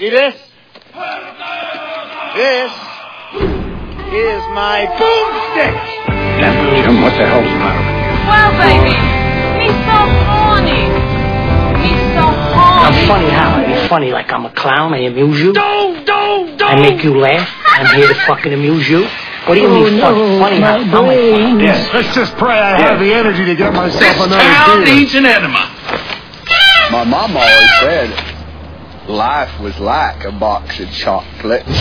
See this? This is my boomstick. Jim, what the hell's the matter with you? Well, baby, he's so horny. Me so horny. I'm funny how? I be funny like I'm a clown. I amuse you. Don't, don't, don't. I make you laugh. I'm here to fucking amuse you. What do you Oh, mean fun- funny how? I'm like fun. Yes, let's just pray I have the energy to get myself This another town beer. needs an enema. My mom always said life was like a box of chocolates. You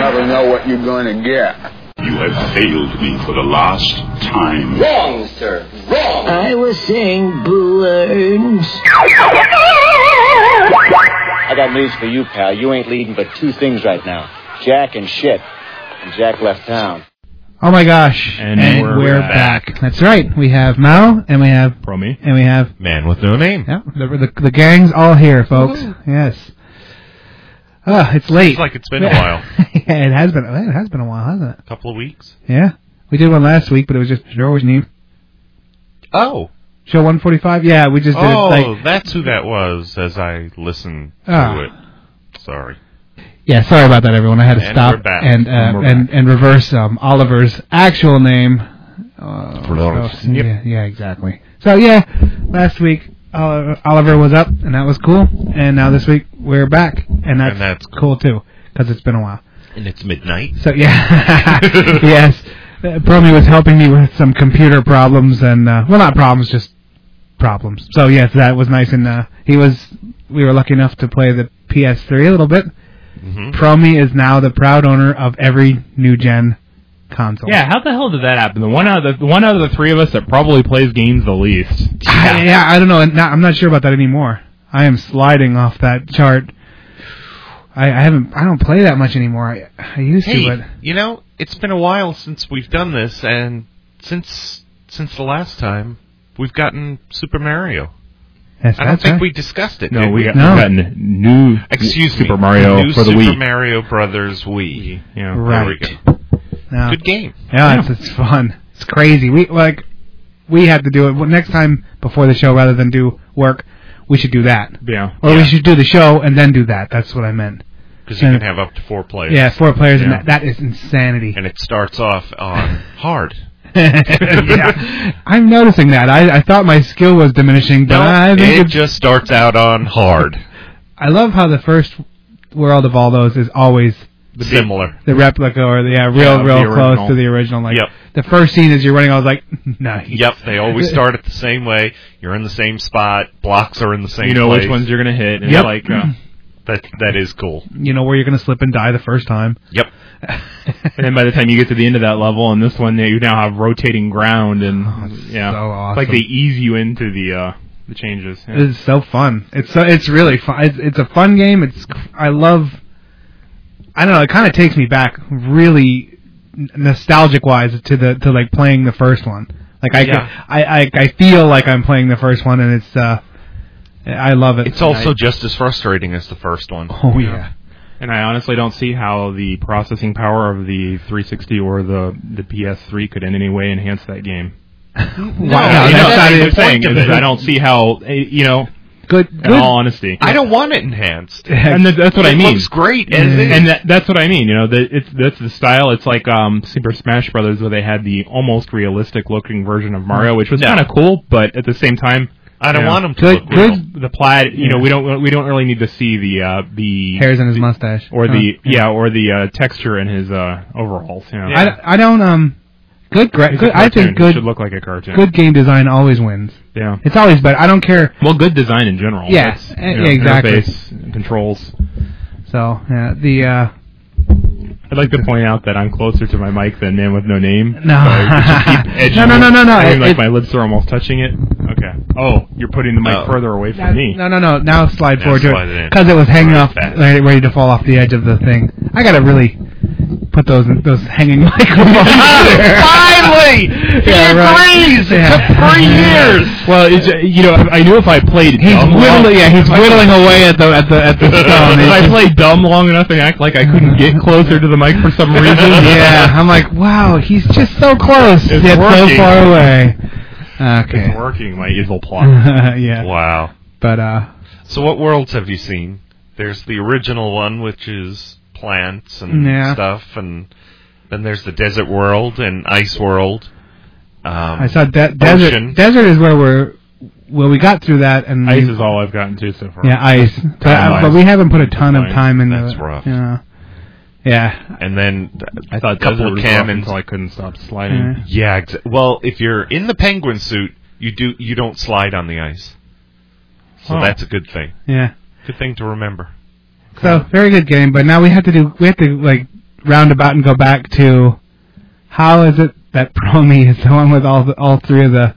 never know what you're going to get. You have failed me for the last time. Wrong, sir. Wrong. I was saying balloons. I got news for you, pal. You ain't leading but two things right now Jack and shit. And Jack left town. Oh my gosh! And we're, we're back. That's right. We have Mao, and we have Promi. and we have Man with no name. yeah, the, the the gang's all here, folks. Yes. Oh, it's late. Seems like it's been a while. yeah, it has been. It has been a while, hasn't it? A couple of weeks. Yeah. We did one last week, but it was just George's name. Oh. Show 145. Yeah, we just did Oh, it like. that's who that was as I listened to Ah. it. Sorry. Yeah, sorry about that, everyone. I had to And stop we're back. and uh, And we're and, back. and reverse um, Oliver's actual name. Uh, Dolores. Yep. yeah, yeah, exactly. So yeah, last week Oliver, Oliver was up, and that was cool. And now this week we're back, and that's, And that's cool too, because it's been a while. And it's midnight. So yeah, yes, uh, Promi was helping me with some computer problems, and uh, well, not problems, just problems. So yes, that was nice, and uh, he was. We were lucky enough to play the PS3 a little bit. Hmm Promi is now the proud owner of every new gen console. Yeah, how the hell did that happen? The one out of the one out of the three of us that probably plays games the least. I, yeah, I don't know. Not, I'm not sure about that anymore. I am sliding off that chart. I, I haven't. I don't play that much anymore. I, I used Hey, to, but you know, it's been a while since we've done this, and since since the last time, we've gotten Super Mario. Yes, I don't that's think right. we discussed it. No, did we got No. we got n- new Excuse Super me, Mario new for the Super Wii. Mario Brothers Wii. Yeah. Right. There we go. No. Good game. Yeah, It's, it's fun. It's crazy. We like we had to do it well, next time before the show rather than do work. We should do that, Yeah. or we should do the show and then do that. That's what I meant. Because you Yeah. can have up to four players. Yeah, four players, and that, that is insanity. And it starts off on hard. yeah. I'm noticing that. I, I thought my skill was diminishing, but No, I think it it's, just starts out on hard. I love how the first world of all those is always Similar. the replica or the yeah, real, Yeah, real the close to the original. Like Yep. the first scene as you're running, I was like, nice. Yep, they always start it the same way. You're in the same spot. Blocks are in the same You know place. which ones you're gonna hit, and Yep. like uh, That that is cool. You know where you're gonna slip and die the first time. Yep. and then by the time you get to the end of that level, and this one, you now have rotating ground, and yeah, Oh, so awesome. it's like they ease you into the uh the changes. Yeah. It's so fun. It's so it's really fun. It's, it's a fun game. It's I love. I don't know. It kind of takes me back, really nostalgic wise, to the to like playing the first one. Like I, Yeah. I, I I feel like I'm playing the first one, and it's uh, I love it. It's also I- just as frustrating as the first one. oh yeah. And I honestly don't see how the processing power of the 360 or the the PS3 could in any way enhance that game. Wow, You know, that's that's not the thing. point of is it. I don't see how eh, you know. Good. In Good. all honesty, I don't want it enhanced. and that, that's what I it mean. looks great as Yeah. and that, that's what I mean. You know, the, it's that's the style. It's like um, Super Smash Brothers, where they had the almost realistic looking version of Mario, which was No. kind of cool, but at the same time, I don't Yeah. want them to Good- look good- real. the plaid. You know, we don't we don't really need to see the uh, the Hairs in his mustache. or the Oh, yeah or the uh, texture in his uh, overalls. You know. I, I don't um. Good. Gra- It's a good. I cartoon. think It should look like a cartoon. Good game design always wins. Yeah. It's always better. I don't care. Well, good design in general. Yeah, That's, eh, you know, yeah, exactly. interface, controls. So yeah, the uh, I'd like to point out that I'm closer to my mic than Man with No Name. No. So I just keep edging No, no, no, no, no. it, It- like it- my lips are almost touching it. Okay. Oh, you're putting the mic Oh. further away from That- me. No, no, no. Now slide Now forward to slide it it because it was hanging Right off, back. ready, ready to fall off the edge of the thing. I gotta really put those those hanging microphones. there. Finally, he Yeah, right. agrees. It Yeah. took three years. Well, it's, uh, you know, I I knew if I played He's dumb whittling. long, Yeah, he's whittling away at the at the at the stone. if I It's- played dumb long enough and act like I couldn't get closer to the mic for some reason, yeah, I'm like, wow, he's just so close It's yet so far away. Okay. it's working. My evil plot. yeah. Wow. But uh, So what worlds have you seen? There's the original one, which is plants and Yeah. stuff, and then there's the desert world and ice world. Um, I saw de- desert. Ocean. Desert is where we're. Well, we got through that, and Ice we- is all I've gotten to so far. Yeah, ice. But, Time but we haven't put a ton of time in. That's it. rough. You know. Yeah. and then I thought a couple of was cannons. until I couldn't stop sliding. Yeah. Yeah, exa- well, if you're in the penguin suit, you do you don't slide on the ice. So Oh. that's a good thing. Yeah. Good thing to remember. So very good game, but now we have to do we have to like roundabout and go back to how is it that Promi is the one with all the all three of the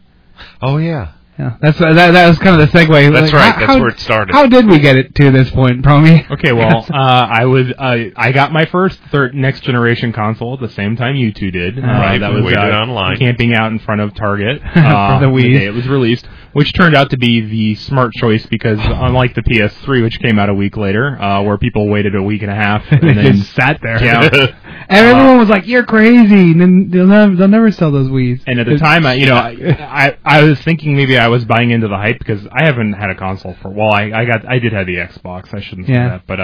Oh yeah. Yeah that's that that was kind of the segue. That's Like, right, how- that's how- where it started. How did we get it to this point, Promi? Okay, well, uh, I was uh, I got my first third next generation console at the same time you two did. Uh, Right, that was waited uh, online. camping out in front of Target uh, For the Wii. day it was released, which turned out to be the smart choice because unlike the PS3, which came out a week later, uh, where people waited a week and a half and then sat there. Yeah. and everyone was like, "You're crazy!" And then they'll never, they'll never sell those Wii's. And at the time, I, you know, I, I I was thinking maybe I was buying into the hype because I haven't had a console for well, I I got I did have the Xbox. I shouldn't say Yeah. that, but uh,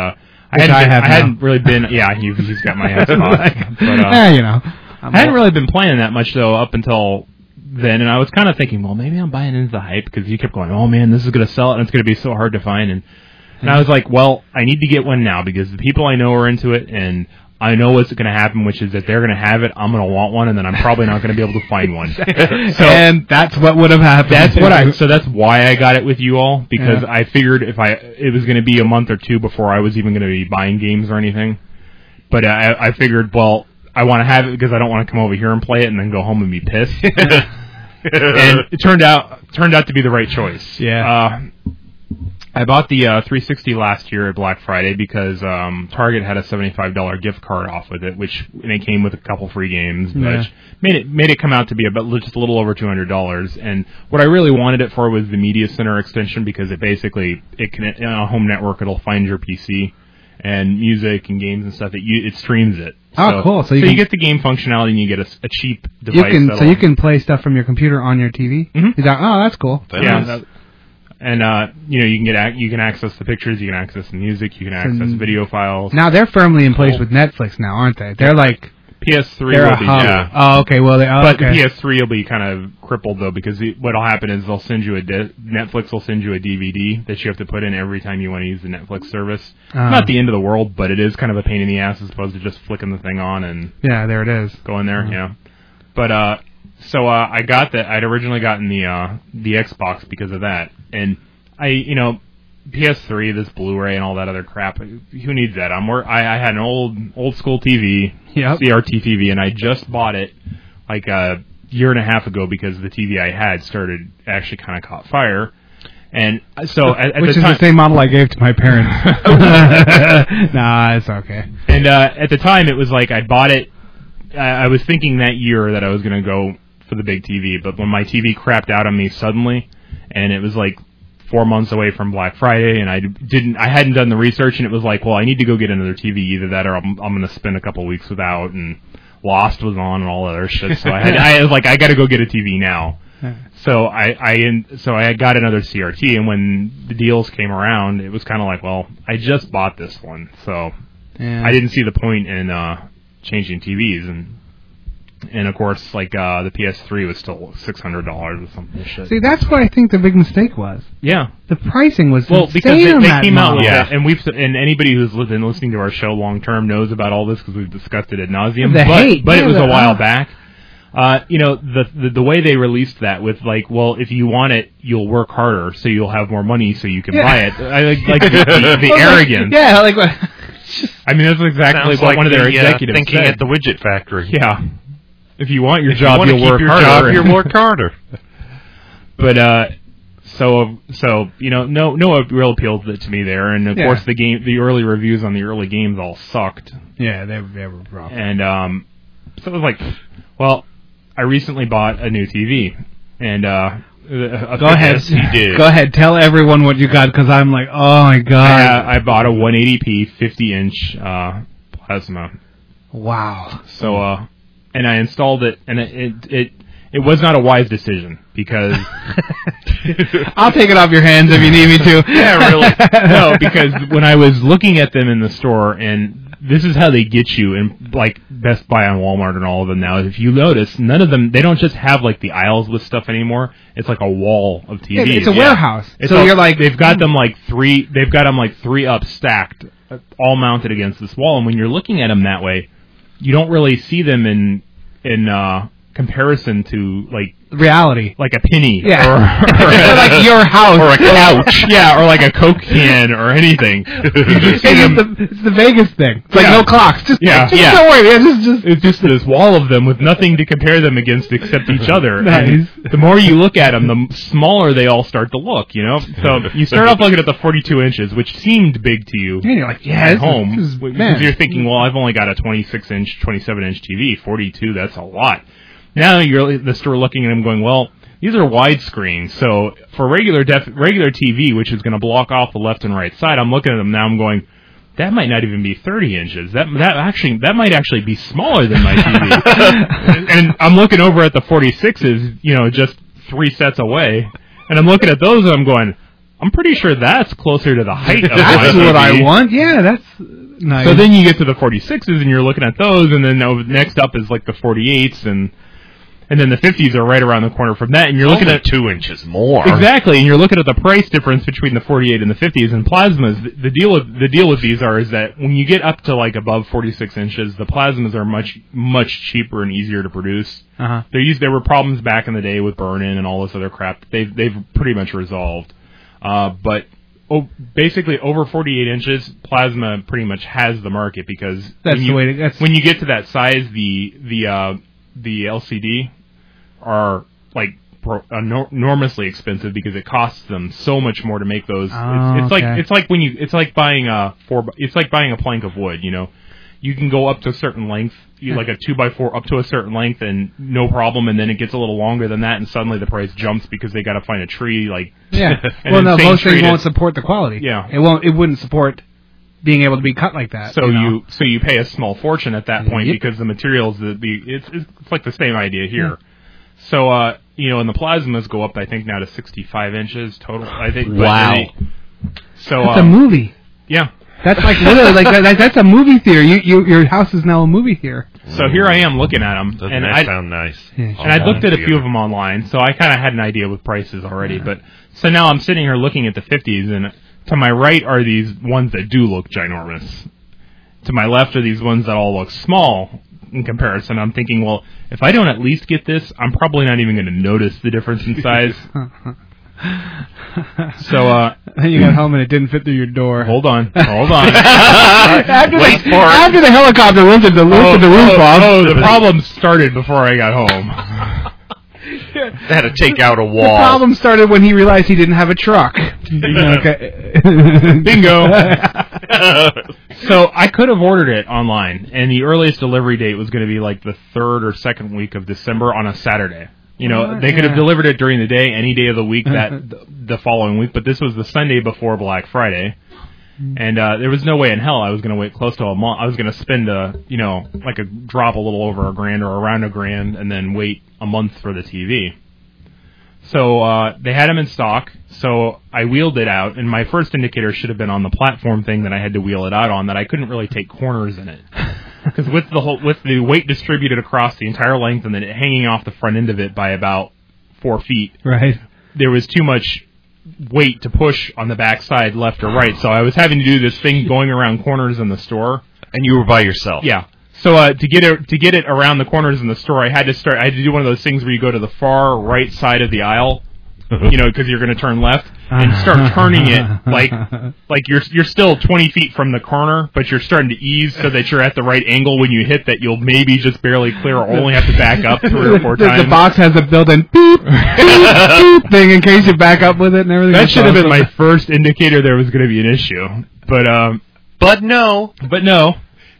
I Which hadn't I been, have I hadn't really been yeah he, he's got my Xbox, but uh, yeah, you know, I'm I hadn't really been playing that much though up until then, and I was kind of thinking, well, maybe I'm buying into the hype because you kept going, oh man, this is gonna sell and it's gonna be so hard to find, and and I was like, well, I need to get one now because the people I know are into it, and I know what's going to happen, which is that they're going to have it. I'm going to want one, and then I'm probably not going to be able to find one. so and that's what would have happened. that's what I. So that's why I got it with you all because Yeah. I figured if I it was going to be a month or two before I was even going to be buying games or anything. But I, I figured, well, I want to have it because I don't want to come over here and play it and then go home and be pissed. and it turned out turned out to be the right choice. Yeah. Uh, I bought the uh, 360 last year at Black Friday because um, Target had a $75 gift card off with it, which and it came with a couple free games, which made it made it come out to be about just a little over $200. And what I really wanted it for was the Media Center extension because it basically it can on a home network it'll find your PC and music and games and stuff. It you, it streams it. Oh, cool. So So you you, can- get the game functionality and you get a, a cheap you device. can so you can play stuff from your computer on your TV. Mhm. Is that oh that's cool. yeah, Nice. And uh, you know you can get ac- you can access the pictures, you can access the music, you can access video files. Now they're firmly in place Cool. with Netflix now, aren't they? They're like PS3 they're a will be hub. yeah. Oh, okay. Well, they oh, But okay. the PS3 will be kind of crippled though because what'll happen is they'll send you a di- Netflix will send you a DVD that you have to put in every time you want to use the Netflix service. Ah. Not the end of the world, but it is kind of a pain in the ass as opposed to just flicking the thing on and yeah, there it is. going there. Mhm. Yeah. But uh, so uh, I got that. I'd originally gotten the uh the Xbox because of that, and I you know PS3, this Blu-ray, and all that other crap. Who needs that? I'm wor- I, I had an old old school TV, Yep. CRT TV, and I just bought it like a year and a half ago because the TV I had started actually kind of caught fire. And so at, at Which the is time, the same model I gave to my parents. nah, it's okay. And uh, at the time, it was like I bought it. I, I was thinking that year that I was going to go for the big TV, but when my TV crapped out on me suddenly, and it was like four months away from Black Friday, and I didn't, I hadn't done the research, and it was like, well, I need to go get another TV, either that or I'm, I'm going to spend a couple weeks without, and Lost was on and all that other shit. So I had, I was like, I got to go get a TV now. So I, I, in, so I got another CRT, and when the deals came around, it was kind of like, well, I just bought this one, so Yeah. I didn't see the point in uh, changing TVs, and and of course, like uh, the PS3 was still six hundred dollars or something. Shit. See, that's what I think the big mistake was. yeah, The pricing was well, because they, they came out model. with Yeah. it, and we've and anybody who's been listening to our show long term knows about all this because we've discussed it ad nauseum. The but hate, but yeah, it was the- a while ah. back. Uh, you know the, the the way they released that with like, well, if you want it, you'll work harder, so you'll have more money, so you can Yeah. buy it. I like, like the, the, the Well, like, arrogance. Yeah, like what? I mean, that's exactly Sounds what like one of their the, uh, executives thinking said. at the widget factory. yeah. If you want your If you job, you'll keep work your harder. job, you'll work harder. but uh so so you know no no real appeal to, to me there and of Yeah. course the game the early reviews on the early games all sucked Yeah, they, were they were rough. and um so it was like well i recently bought a new tv and uh a- Go ahead. Go ahead. Tell everyone what you got because I'm like, oh my god. uh, I bought a 180p 50 inch uh plasma wow. So, uh, and I installed it, and it, it, it it was not a wise decision because I'll take it off your hands if you need me to. yeah, really. No, because when I was looking at them in the store, and this is how they get you, and like Best Buy and Walmart and all of them now. If you notice, none of them they don't just have like the aisles with stuff anymore. It's like a wall of TVs. Yeah, it's a warehouse. It's so all- you're like, they've got them like three. They've got them like three up stacked, all mounted against this wall. And when you're looking at them that way, you don't really see them in in uh, comparison to like reality. like a penny Yeah. or, Or like your house. or a couch, yeah, or like a Coke can or anything. You just see It's, the, it's the Vegas thing. It's like Yeah. no clocks. Just, Yeah, just yeah. don't worry. It's just, just it's just this wall of them with nothing to compare them against except each other. Nice. And the more you look at them, the smaller they all start to look. You know, so you start off looking at the 42 inches, which seemed big to you. and you're like, yeah, at home is- because you're thinking, well, I've only got a 26 inch, 27 inch TV. 42, that's a lot. Now you're at the store looking at them, going, well, these are widescreen. So for regular def- regular TV, which is going to block off the left and right side, I'm looking at them now. I'm going, that might not even be 30 inches. That that actually that might actually be smaller than my TV. and, and I'm looking over at the 46s, you know, just three sets away, and I'm looking at those and I'm going, I'm pretty sure that's closer to the height of my That's what I want. Yeah, that's nice. So then you get to the 46s and you're looking at those, and then next up is like the 48s, and and then the 50s are right around the corner from that, and you're looking at two inches more. exactly, and you're looking at the price difference between the 48 and the 50s. And plasmas, the- the deal with the deal with these are is that when you get up to like above 46 inches, the plasmas are much much cheaper and easier to produce. uh-huh. There used there were problems back in the day with burn-in and all this other crap. that They've they've pretty much resolved. Uh, but oh, basically over 48 inches, plasma pretty much has the market because That's when the you, way to- that's- when you get to that size, the the uh, the LCD are like pro- enormously expensive because it costs them so much more to make those. Oh, it's, it's ah, okay. like it's like when you it's like buying a four. It's like buying a plank of wood. You know, you can go up to a certain length, you, hmm. like a two by four up to a certain length, and no problem. And then it gets a little longer than that, and suddenly the price jumps because they got to find a tree like Yeah. well, no, most things won't support the quality. Yeah. It won't. It wouldn't support being able to be cut like that. So you, know? you so you pay a small fortune at that point Yep. because the materials the, the it's it's like the same idea here. So uh you know and the plasmas go up I think now to 65 inches total I think but Wow. they- so That's uh, a movie. yeah. That's like literally like that, that- that's a movie theater. You, you your house is now a movie theater. So here I am looking at them Doesn't and that I sound nice? Yeah. and I looked at a few of them online, so I kind of had an idea with prices already. But so now I'm sitting here looking at the 50s, and to my right are these ones that do look ginormous. To my left are these ones that all look small in comparison. I'm thinking, well, if I don't at least get this, I'm probably not even going to notice the difference in size. so uh, Then you got home and it didn't fit through your door. hold on, hold on. after, Wait the, for it. after the helicopter lifted the, lifted the roof oh, off. oh, the problem started before I got home. I had to take out a wall. The wall. problem started when he realized he didn't have a truck. Okay. Bingo. so I could have ordered it online, and the earliest delivery date was going to be like the third or second week of December on a Saturday. You know, Oh, they could have delivered it during the day, any day of the week that the following week. But this was the Sunday before Black Friday, and uh, there was no way in hell I was going to wait close to a month. I was going to spend a, you know, like a drop a little over a grand or around a grand, and then wait a month for the TV. So uh, they had them in stock. So I wheeled it out, and my first indicator should have been on the platform thing that I had to wheel it out on. That I couldn't really take corners in it because with the whole with the weight distributed across the entire length and then it hanging off the front end of it by about four feet, right. there was too much weight to push on the back side, left or right. So I was having to do this thing going around corners in the store. and you were by yourself. Yeah. So uh, to get it to get it around the corners in the store, I had to start. I had to do one of those things where you go to the far right side of the aisle, you know, because you're going to turn left and start turning it like like you're you're still 20 feet from the corner, but you're starting to ease so that you're at the right angle when you hit that. You'll maybe just barely clear, or only have to back up three or four the, times. the box has a built-in beep, beep, beep thing in case you back up with it and everything. that should have been my first indicator there was going to be an issue, but um, But no, but no.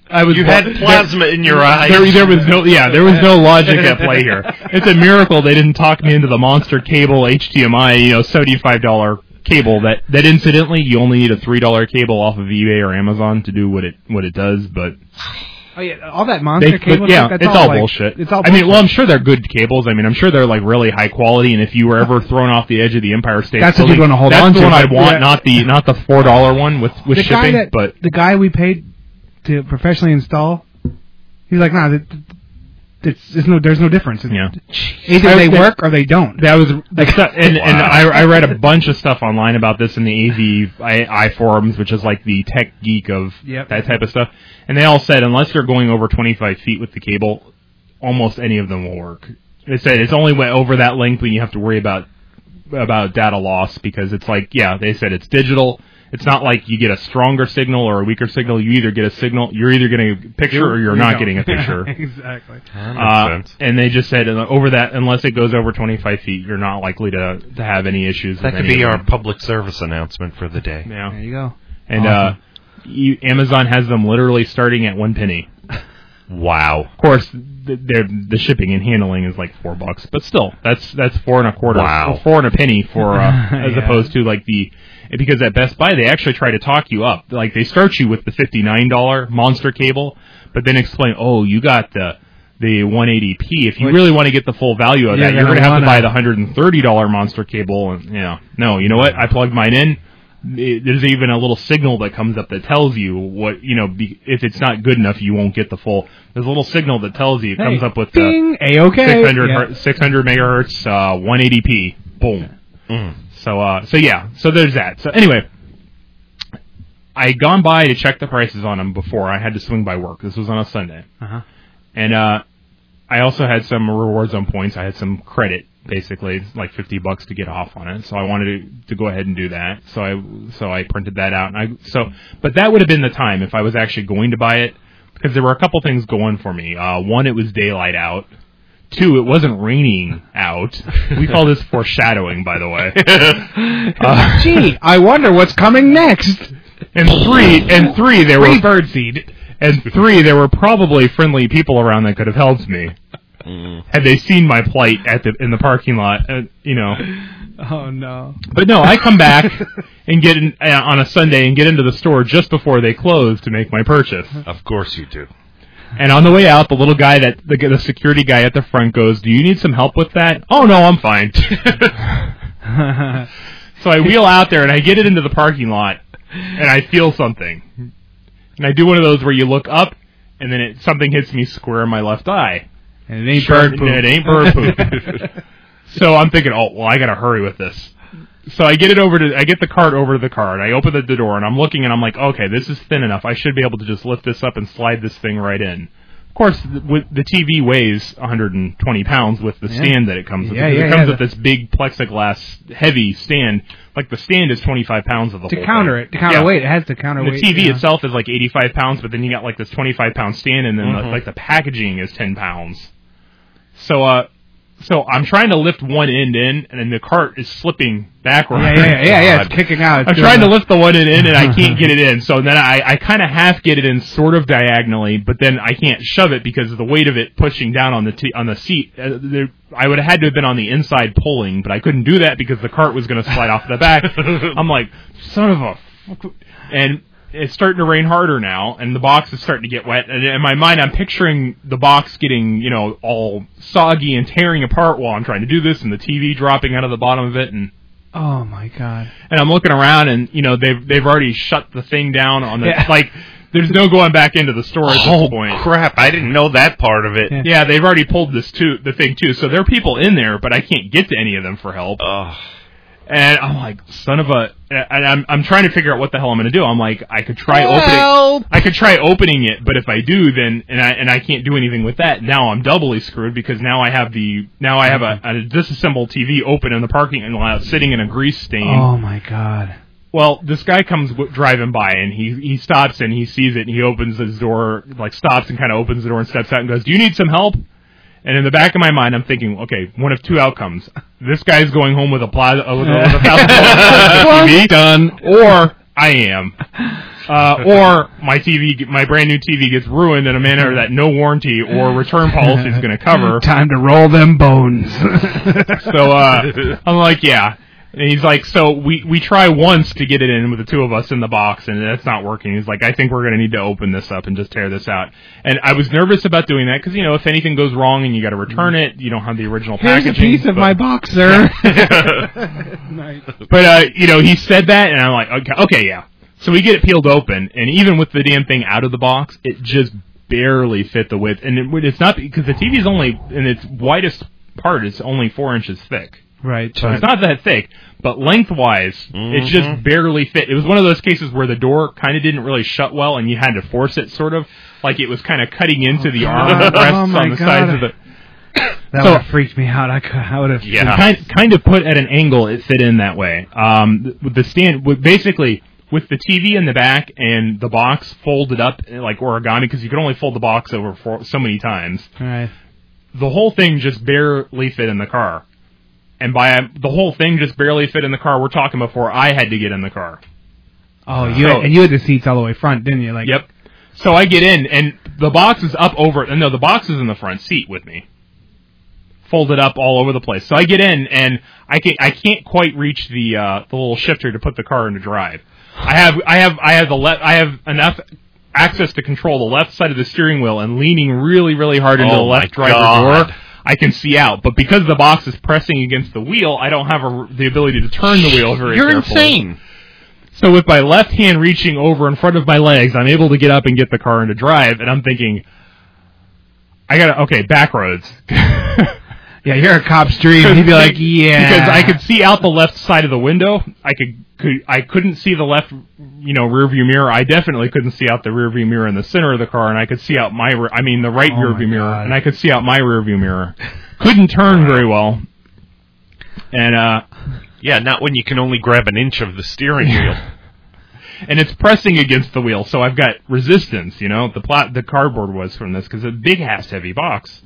I was you had plasma in your eyes. There, there was no, yeah, there was no logic at play here. It's a miracle they didn't talk me into the monster cable HDMI, you know, seventy-five dollar cable. That that incidentally, you only need a three dollar cable off of eBay or Amazon to do what it what it does. But Oh yeah, all that monster They, cable. but yeah, that's it's all, like- bullshit. It's all. Bullshit. I mean, well, I'm sure they're good cables. I mean, I'm sure they're like really high quality. And if you were ever thrown off the edge of the Empire State That's what you'd wanna hold that's on the to, one I'd want, yeah. not the not the four dollar one with with the shipping. that, but the guy we paid to professionally install, he's like, nah, th- th- it's, no there's no difference. It's- yeah, Either I- they that- work or they don't. That was the stuff, and and Wow. I, I read a bunch of stuff online about this in the AV I, I forums, which is like the tech geek of Yep. that type of stuff. And they all said unless you're going over 25 feet with the cable, almost any of them will work. They said it's only when over that length when you have to worry about about data loss because it's like yeah they said it's digital. It's not like you get a stronger signal or a weaker signal. You either get a signal, you're either getting a picture or you're You not don't. getting a picture. exactly. That makes Uh, sense. and they just said uh, over that, unless it goes over 25 feet, you're not likely to to have any issues. That with could any be our them. public service announcement for the day. yeah. There you go. And Awesome. uh, you, Amazon has them literally starting at one penny. Wow. Of course, the, the shipping and handling is like four bucks, but still, that's that's four and a quarter, Wow. four and a penny for uh, as Yeah. opposed to like the because at Best Buy they actually try to talk you up. Like they start you with the fifty nine dollar monster cable, but then explain, oh, you got the the 180p. If you Which- really want to get the full value of Yeah, that, you're going to have to buy the hundred and thirty dollar monster cable. And yeah, no, you know what? I plugged mine in. It, there's even a little signal that comes up that tells you what you know. Be, if it's not good enough, you won't get the full. There's a little signal that tells you. It comes up with the Bing, a okay. 600 Yeah. 600 megahertz, uh, 180p. Boom. Mm. So uh, so yeah, so there's that. So anyway, I had gone by to check the prices on them before I had to swing by work. This was on a Sunday, Uh-huh. and uh, I also had some rewards on points. I had some credit, basically like 50 bucks to get off on it. So I wanted to, to go ahead and do that. So I so I printed that out, and I so but that would have been the time if I was actually going to buy it because there were a couple things going for me. Uh, one, it was daylight out. Two, it wasn't raining out. We call this foreshadowing, by the way. Uh, Gee, I wonder what's coming next. and three, and three, there Free were birdseed. and three, there were probably friendly people around that could have helped me had they seen my plight at the in the parking lot. Uh, you know, Oh no. but no, I come back and get in, uh, on a Sunday and get into the store just before they close to make my purchase. Of course you do. And on the way out, the little guy that the, the security guy at the front goes, "Do you need some help with that?" Oh no, I'm fine. so I wheel out there and I get it into the parking lot, and I feel something, and I do one of those where you look up, and then it, something hits me square in my left eye. and it ain't Sure, bird poop. It ain't bird poop. so I'm thinking, oh well, I gotta hurry with this. So I get it over to, I get the cart over to the car, and I open the the door, and I'm looking, and I'm like, okay, this is thin enough. I should be able to just lift this up and slide this thing right in. Of course, th- with the TV weighs 120 pounds with the Yeah. stand that it comes with. Yeah, yeah, it comes with this big plexiglass heavy stand. Like the stand is 25 pounds of the to whole counter thing. it, to counter Yeah. weight, it has to counterweight. the TV itself is like 85 pounds, but then you got like this 25 pound stand, and then Mhm. the, like the packaging is 10 pounds. So, uh, so I'm trying to lift one end in, and then the cart is slipping backwards. Yeah, yeah, yeah, yeah. It's kicking out. It's I'm trying to lift the one end in, and I can't get it in. So then I, I kind of half get it in, sort of diagonally, but then I can't shove it because of the weight of it pushing down on the t- on the seat. Uh, there, I would have had to have been on the inside pulling, but I couldn't do that because the cart was going to slide off the back. I'm like, son of a, and it's starting to rain harder now, and the box is starting to get wet. And in my mind, I'm picturing the box getting, you know, all soggy and tearing apart while I'm trying to do this, and the TV dropping out of the bottom of it, and Oh my god. and I'm looking around, and you know they've they've already shut the thing down on the Yeah. like. There's no going back into the store at Oh this point. crap! I didn't know that part of it. Yeah. Yeah, they've already pulled this too, the thing too. So there are people in there, but I can't get to any of them for help. Ugh. And I'm like, son of a, and I'm I'm trying to figure out what the hell I'm gonna do. I'm like, I could try Help. opening, I could try opening it, but if I do, then and I and I can't do anything with that. Now I'm doubly screwed because now I have the now I have a, a disassembled TV open in the parking lot, sitting in a grease stain. Oh my god. Well, this guy comes w- driving by and he he stops and he sees it and he opens his door, like stops and kind of opens the door and steps out and goes, "Do you need some help?" And in the back of my mind, I'm thinking, okay, one of two outcomes: this guy's going home with a plaza, uh, with a, with a thousand dollars TV, Done. or I am, uh, or my TV, my brand new TV gets ruined in a manner that no warranty or return policy is going to cover. Time to roll them bones. So uh, I'm like, yeah. And he's like, so we we try once to get it in with the two of us in the box, and that's not working. He's like, I think we're gonna need to open this up and just tear this out. And I was nervous about doing that because you know if anything goes wrong and you got to return it, you don't have the original Here's packaging. a piece of my box, sir. nice. But uh, you know, he said that, and I'm like, okay, okay, yeah. So we get it peeled open, and even with the damn thing out of the box, it just barely fit the width. And it, it's not because the TV is only in its widest part is only four inches thick. Right. So it's not that thick, but lengthwise, it just barely fit. It was one of those cases where the door kind of didn't really shut well, and you had to force it, sort of like it was kind of cutting into the arm God. rests Oh, on the God. sides of the. That So- would have freaked me out. I, I would have. kind, kind of put at an angle it fit in that way. Um, with the stand, basically with the TV in the back and the box folded up eh, like origami because you could only fold the box over for so many times. Right. The whole thing just barely fit in the car, and by the whole thing just barely fit in the car, we're talking before I had to get in the car. Oh, you So- and you had the seats all the way front, didn't you? Like. Yep. So I get in, and the box is up over. No, the box is in the front seat with me, folded up all over the place. So I get in, and I can't. I can't quite reach the uh, the little shifter to put the car into drive. I have I have I have the le- I have enough access to control the left side of the steering wheel, and leaning really really hard into Oh the left driver God. door. I can see out, but because the box is pressing against the wheel, I don't have a, the ability to turn the wheel very You're carefully. insane. So with my left hand reaching over in front of my legs, I'm able to get up and get the car into drive, and I'm thinking, I gotta okay, back roads. Yeah, you're a cop's dream. He'd be like, yeah. because I could see out the left side of the window. I could, could I couldn't see the left, you know, rear view mirror. I definitely couldn't see out the rear view mirror in the center of the car, and I could see out my, rear- I mean, the right Oh rear view mirror, God. and I could see out my rear view mirror. Couldn't turn very well, and uh, Yeah, not when you can only grab an inch of the steering wheel. and it's pressing against the wheel, so I've got resistance. You know, the plat the cardboard was from this because it's a big ass heavy box,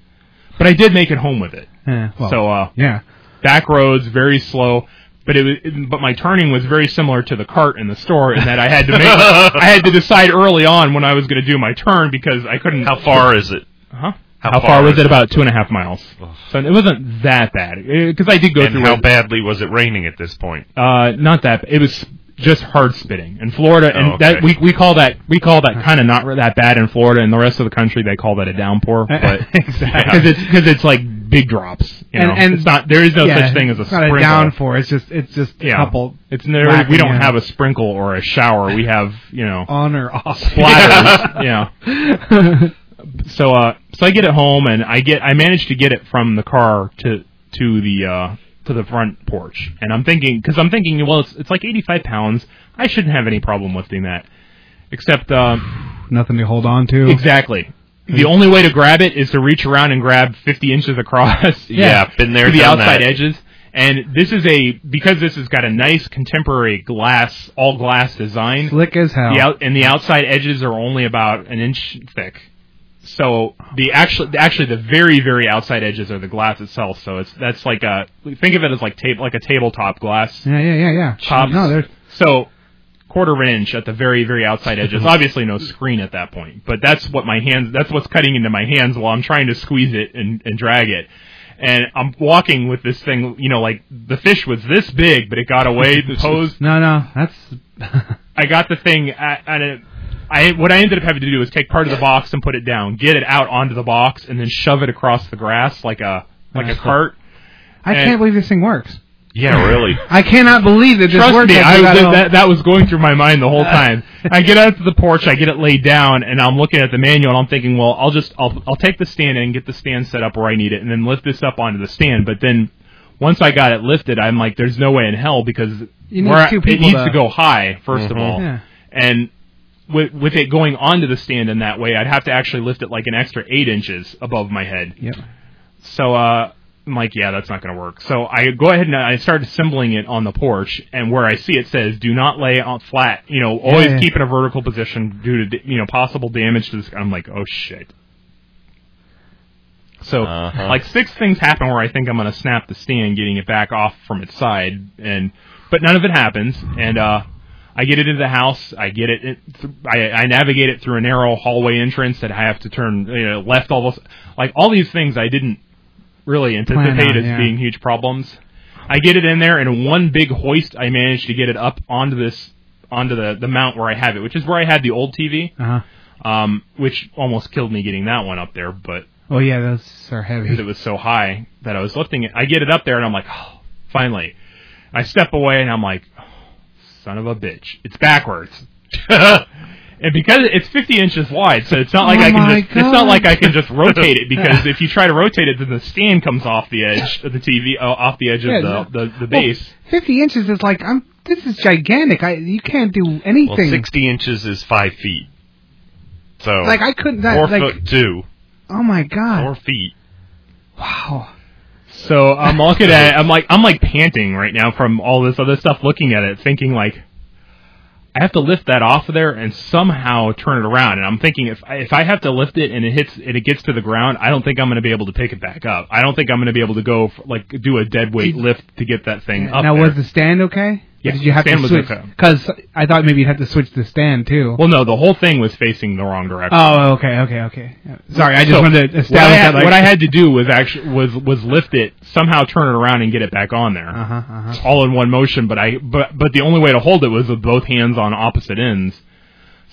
but I did make it home with it. Yeah, well, so uh, yeah. back roads, very slow. But it was, it- but my turning was very similar to the cart in the store in that I had to make, I had to decide early on when I was going to do my turn because I couldn't. How far is it? Huh? How How, far far was it? it? About two and a half miles. So it wasn't that bad because I did go and through. how it. badly was it raining at this point? Uh, not that. It was just hard spitting in Florida, and Oh, that we we call that we call that kind of not that bad in Florida, and the rest of the country they call that a downpour, but Exactly. because it's because it's like big drops. You know? And- and- it's not there is no yeah, such thing as a it's not sprinkle. a downpour. It's just it's just a yeah, couple It's there, whacking we don't in. have a sprinkle or a shower. We have you know on or off splatters. yeah. So uh, so I get it home and I get I managed to get it from the car to to the uh to the front porch, and I'm thinking because I'm thinking well it's it's like 85 pounds. I shouldn't have any problem lifting that, except uh, Nothing to hold on to. exactly. The only way to grab it is to reach around and grab 50 inches across. Yeah, been there, to the outside that. edges. And this is a because this has got a nice contemporary glass, all glass design. Slick as hell. The out, and the outside edges are only about an inch thick. So the actually actually the very very outside edges are the glass itself. So it's that's like a think of it as like tape like a tabletop glass Yeah, yeah, yeah, yeah. top. No, there's so quarter of an inch at the very very outside edges. Obviously no screen at that point, but that's what my hands that's what's cutting into my hands while I'm trying to squeeze it and, and drag it. And I'm walking with this thing, you know, like the fish was this big, but it got away posed. no, no. That's I got the thing at, at a. I what I ended up having to do was take part of the box and put it down, get it out onto the box, and then shove it across the grass like a like a cart. I And- can't believe this thing works. Yeah, really. I cannot believe that this Trust works. me, like I you was, got it all- that that was going through my mind the whole time. I get out to the porch, I get it laid down, and I'm looking at the manual, and I'm thinking, well, I'll just I'll I'll take the stand and get the stand set up where I need it, and then lift this up onto the stand. But then once I got it lifted, I'm like, there's no way in hell because You need where I- it needs to- to go high 1st of Mhm. all, Yeah. and with with it going onto the stand in that way, I'd have to actually lift it like an extra eight inches above my head. Yep. So uh, I'm like, yeah, that's not going to work. So I go ahead and I start assembling it on the porch, and where I see it says, "Do not lay on flat." You know, always yeah. keep in a vertical position due to you know possible damage to this. I'm like, oh shit. So Uh-huh. like six things happen where I think I'm going to snap the stand, getting it back off from its side, and but none of it happens, and uh. I get it into the house. I get it. it th- I, I navigate it through a narrow hallway entrance that I have to turn you know, left. All those, like all these things, I didn't really anticipate on, as yeah. being huge problems. I get it in there, and in one big hoist, I managed to get it up onto this onto the the mount where I have it, which is where I had the old TV, Uh huh. um, which almost killed me getting that one up there, but Oh yeah, those are heavy. because it was so high that I was lifting it. I get it up there, and I'm like, oh, finally. I step away, and I'm like, son of a bitch, it's backwards. And because it's 50 inches wide, so it's not like Oh I can my just, it's not like I can just rotate it because if you try to rotate it, then the stand comes off the edge of the TV, uh, off the edge Yeah, of no. the, the, the Well, base. Fifty inches is like I'm. This is gigantic. I you can't do anything. Well, 60 inches is 5 feet. So, Like I couldn't. That, 4 like foot 2. oh my god. 4 feet. Wow. So I'm looking at, it, I'm like, I'm like panting right now from all this other stuff, looking at it, thinking like, I have to lift that off of there and somehow turn it around. And I'm thinking if I, if I have to lift it and it hits and it gets to the ground, I don't think I'm going to be able to pick it back up. I don't think I'm going to be able to go for, like do a dead weight lift to get that thing up now there. was the stand okay? Yeah, did you have stand to switch? Because I thought maybe you'd have to switch the stand too. well, no, the whole thing was facing the wrong direction. oh, okay, okay, okay. Sorry, I just So, wanted to establish what I, had, that. Like, what I had to do was actually was was lift it somehow, turn it around, and get it back on there. Uh huh. Uh huh. all in one motion, but I but but the only way to hold it was with both hands on opposite ends.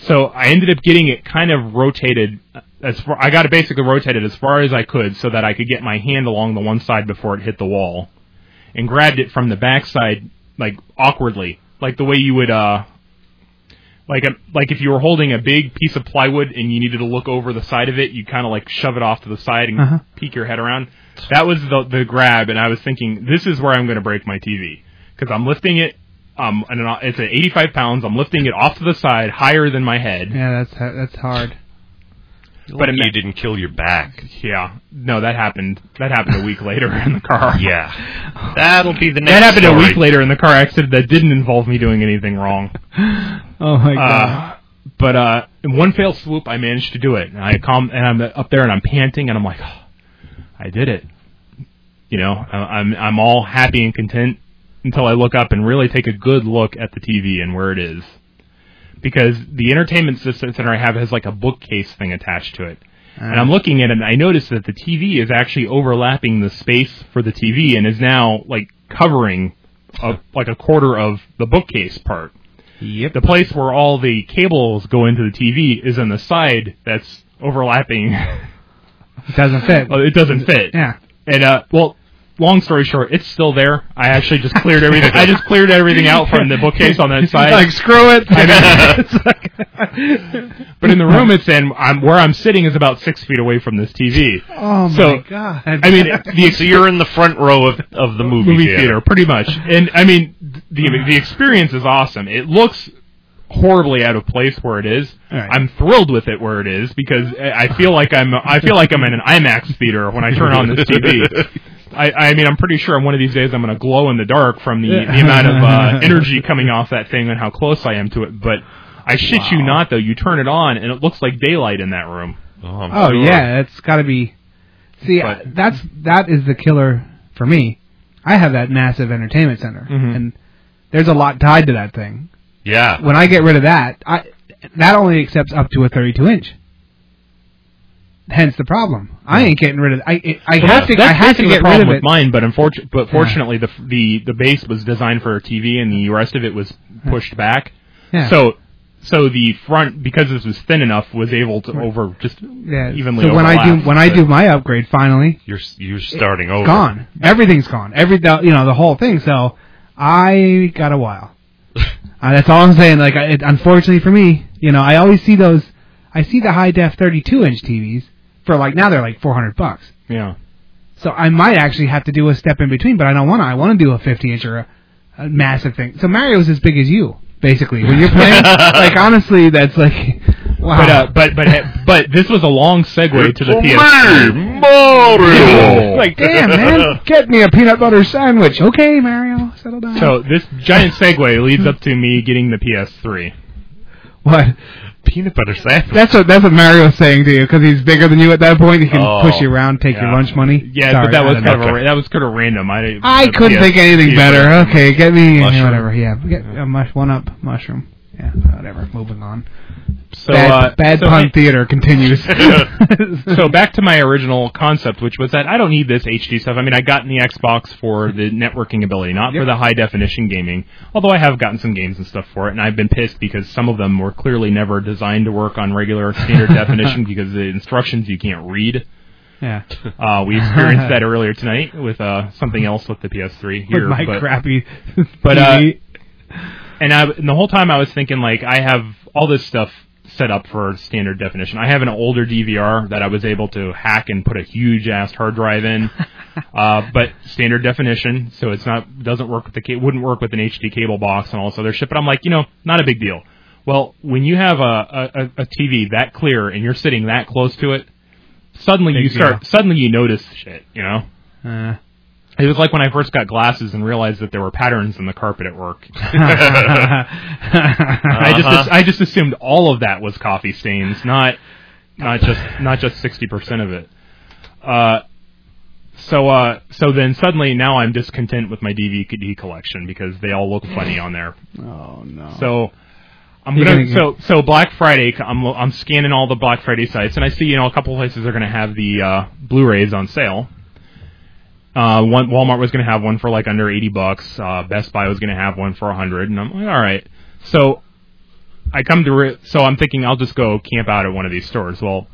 So I ended up getting it kind of rotated as far I got it basically rotated as far as I could so that I could get my hand along the one side before it hit the wall and grabbed it from the backside like awkwardly, like the way you would uh like a, like if you were holding a big piece of plywood and you needed to look over the side of it, you kind of like shove it off to the side and Uh-huh. peek your head around. That was the the grab, and I was thinking, this is where I'm going to break my TV because I'm lifting it. Um, and it's at 85 pounds. I'm lifting it off to the side, higher than my head. Yeah, that's that's hard. But it you didn't kill your back. Yeah, no, that happened. That happened a week later in the car. Yeah. That'll be the next that happened story. a week later in the car accident that didn't involve me doing anything wrong. Oh my god. Uh, but uh, in one fell swoop, I managed to do it. And I come and I'm up there and I'm panting and I'm like, oh, I did it. You know, I'm I'm all happy and content until I look up and really take a good look at the TV and where it is, because the entertainment system center I have has like a bookcase thing attached to it. And I'm looking at it and I notice that the TV is actually overlapping the space for the TV and is now like covering a, like a quarter of the bookcase part. Yep. The place where all the cables go into the TV is on the side that's overlapping. It doesn't fit. it doesn't fit. Yeah. And uh, well, long story short, it's still there. I actually just cleared everything. I just cleared everything out from the bookcase on that side. like screw it. It's like- but in the room it's in, I'm, where I'm sitting is about six feet away from this TV. oh my so, god. I mean, the So you're in the front row of, of the movie, movie theater. theater, pretty much. And I mean, the the experience is awesome. It looks horribly out of place where it is. Right. I'm thrilled with it where it is because I I feel like I'm I feel like I'm in an IMAX theater when I turn on this TV. I, I mean, I'm pretty sure one of these days I'm going to glow in the dark from the, the amount of uh, energy coming off that thing and how close I am to it. But I shit you not, though, you turn it on and it looks like daylight in that room. Oh, Oh sure. yeah, it's got to be. See, But- that's that is the killer for me. I have that massive entertainment center, Mhm. and there's a lot tied to that thing. Yeah. When I get rid of that, I that only accepts up to a 32 inch. Hence the problem. I ain't getting rid of. I I, I Well, have to. That's I have to basically get the problem rid of with it. mine, but unfortunately, but fortunately, the the the base was designed for a TV, and the rest of it was pushed back. Yeah. So, so the front, because this was thin enough, was able to over just yeah. evenly So when I do when I do my upgrade, finally, You're you're starting over. gone. Everything's gone. Every the- you know the whole thing. So I got a while. uh, that's all I'm saying. Like, it, unfortunately for me, you know, I always see those. I see the high def 32 inch TVs for like now they're like 400 bucks. yeah. So I might actually have to do a step in between, but I don't want to. I want to do a 50 inch or a, a massive thing. So Mario's as big as you, basically. When you're playing, like honestly, that's like, wow. But uh, but but but this was a long segue to the PS3. me, Mario. like, damn man, get me a peanut butter sandwich. Okay, Mario, settle down. So this giant segue leads up to me getting the PS3. what? Peanut butter sandwich. That's what that's what Mario's saying to you because he's bigger than you at that point. He can Oh, push you around, take your lunch money. Yeah, Sorry, but that was kind know. of a, that was kind of random. I I couldn't PS uh, think anything better. Okay, get me Mushroom. whatever. Yeah, get a mush, one up mushroom. Yeah, whatever. Moving on. So bad, uh, bad so pun I- theater continues. so back to my original concept, which was that I don't need this HD stuff. I mean, I got in the Xbox for the networking ability, not for the high definition gaming. Although I have gotten some games and stuff for it, and I've been pissed because some of them were clearly never designed to work on regular standard definition because the instructions you can't read. yeah. Uh, we experienced that earlier tonight with uh, something else with the PS3 here. With my but, crappy but uh, and I and the whole time I was thinking like I have all this stuff set up for standard definition. I have an older DVR that I was able to hack and put a huge ass hard drive in, uh, but standard definition, so it's not doesn't work with the wouldn't work with an HD cable box and all this other shit. But I'm like, you know, not a big deal. Well, when you have a, a, a TV that clear and you're sitting that close to it, suddenly Big you start deal. suddenly you notice shit. You know, Uh, it was like when I first got glasses and realized that there were patterns in the carpet at work. I just Uh-huh. I just assumed all of that was coffee stains, not not just not just sixty percent of it. Uh, so uh, so then suddenly now I'm discontent with my DVD collection because they all look funny on there. oh no. So I'm gonna, gonna- so so Black Friday. I'm I'm scanning all the Black Friday sites and I see you know a couple places are gonna have the uh, Blu-rays on sale. Uh, one Walmart was gonna have one for like under eighty bucks. Uh, Best Buy was gonna have one for a hundred, and I'm like, all right. So I come to re- so I'm thinking I'll just go camp out at one of these stores. Well,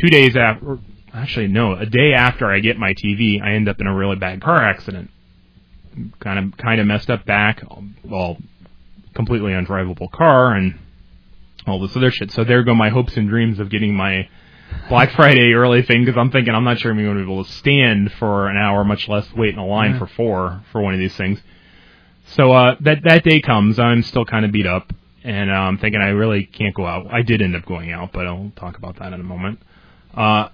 two days after, actually no, a day after I get my TV, I end up in a really bad car accident. Kind of kind of messed up back. Well, completely undrivable car and all this other shit. So there go my hopes and dreams of getting my Black Friday early thing because I'm thinking I'm not sure I'm going to be able to stand for an hour, much less wait in a line Yeah. for four for one of these things. So uh, that that day comes, I'm still kind of beat up, and uh, I'm thinking I really can't go out. I did end up going out, but I'll talk about that in a moment. Uh,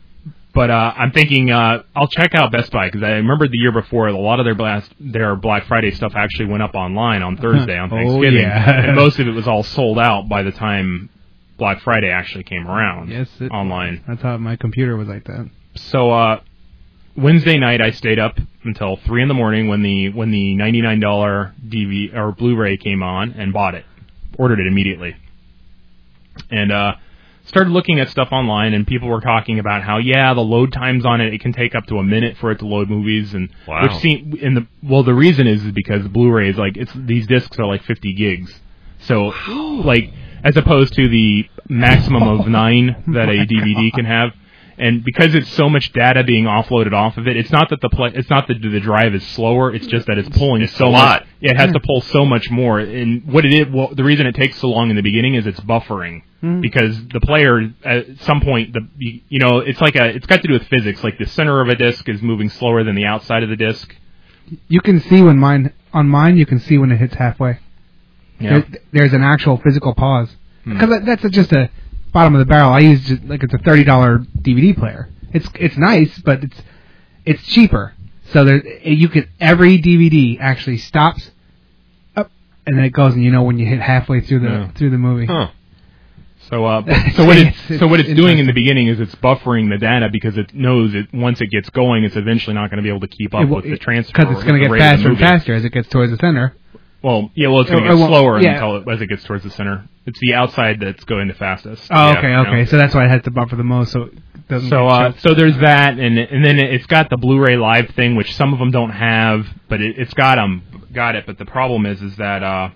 but uh, I'm thinking uh, I'll check out Best Buy because I remember the year before a lot of their blast, their Black Friday stuff actually went up online on Thursday on Oh, Thanksgiving, yeah. and most of it was all sold out by the time Black Friday actually came around yes, it, online. I thought my computer was like that. So uh, Wednesday night I stayed up until three in the morning when the when the ninety nine dollar DV or Blu-ray came on and bought it, ordered it immediately, and uh, started looking at stuff online and people were talking about how yeah the load times on it it can take up to a minute for it to load movies and Wow. which seem in the well the reason is, is because Blu-ray is like it's these discs are like fifty gigs, so like as opposed to the maximum of nine that a DVD can have. And because it's so much data being offloaded off of it, it's not that the play, it's not that the drive is slower. It's just that it's pulling It's so a lot. much. It has to pull so much more. And what it is, well, the reason it takes so long in the beginning is it's buffering hmm. because the player at some point, the you, you know, it's like a, it's got to do with physics. Like the center of a disc is moving slower than the outside of the disc. You can see when mine on mine. You can see when it hits halfway. Yeah. There, there's an actual physical pause. Because that that's just a bottom of the barrel. I use just, like it's a thirty dollar DVD player. It's it's nice, but it's it's cheaper. So there you can every DVD actually stops up and then it goes and you know when you hit halfway through the Yeah. through the movie. Huh. So, uh, so what it's, so what it's doing in the beginning is it's buffering the data because it knows it once it gets going, it's eventually not going to be able to keep up will- with the transfer because it's going to get faster and faster as it gets towards the center. Well, yeah, well, it's going to or get slower yeah. until it, as it gets towards the center. It's the outside that's going the fastest. Oh, Yeah, okay, you know? okay. So that's why it has to buffer the most, so it doesn't. So, uh, so there's that, and and then it's got the Blu-ray Live thing, which some of them don't have, but it, it's got them, got it. But the problem is, is that, uh,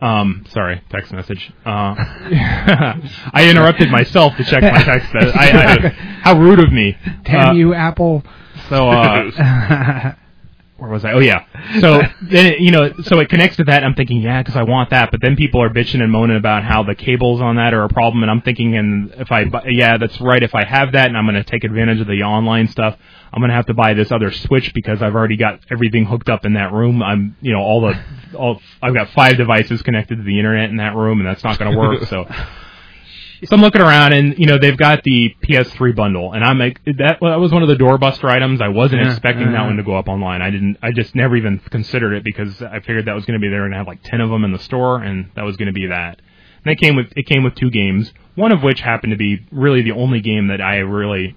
um, sorry, text message. Uh, I interrupted myself to check my text. I, I, how rude of me. damn Uh, you, Apple. So, uh, where was I? Oh yeah. So then you know, so it connects to that. I'm thinking, yeah, because I want that. But then people are bitching and moaning about how the cables on that are a problem. And I'm thinking, and if I, yeah, that's right. If I have that, and I'm going to take advantage of the online stuff, I'm going to have to buy this other switch because I've already got everything hooked up in that room. I'm, you know, all the, all I've got five devices connected to the internet in that room, and that's not going to work. So. So I'm looking around, and you know they've got the PS3 bundle, and I'm like, that, that was one of the doorbuster items. I wasn't Yeah, expecting yeah, that one to go up online. I didn't. I just never even considered it because I figured that was going to be there and have like ten of them in the store, and that was going to be that. And it came with it came with two games, one of which happened to be really the only game that I really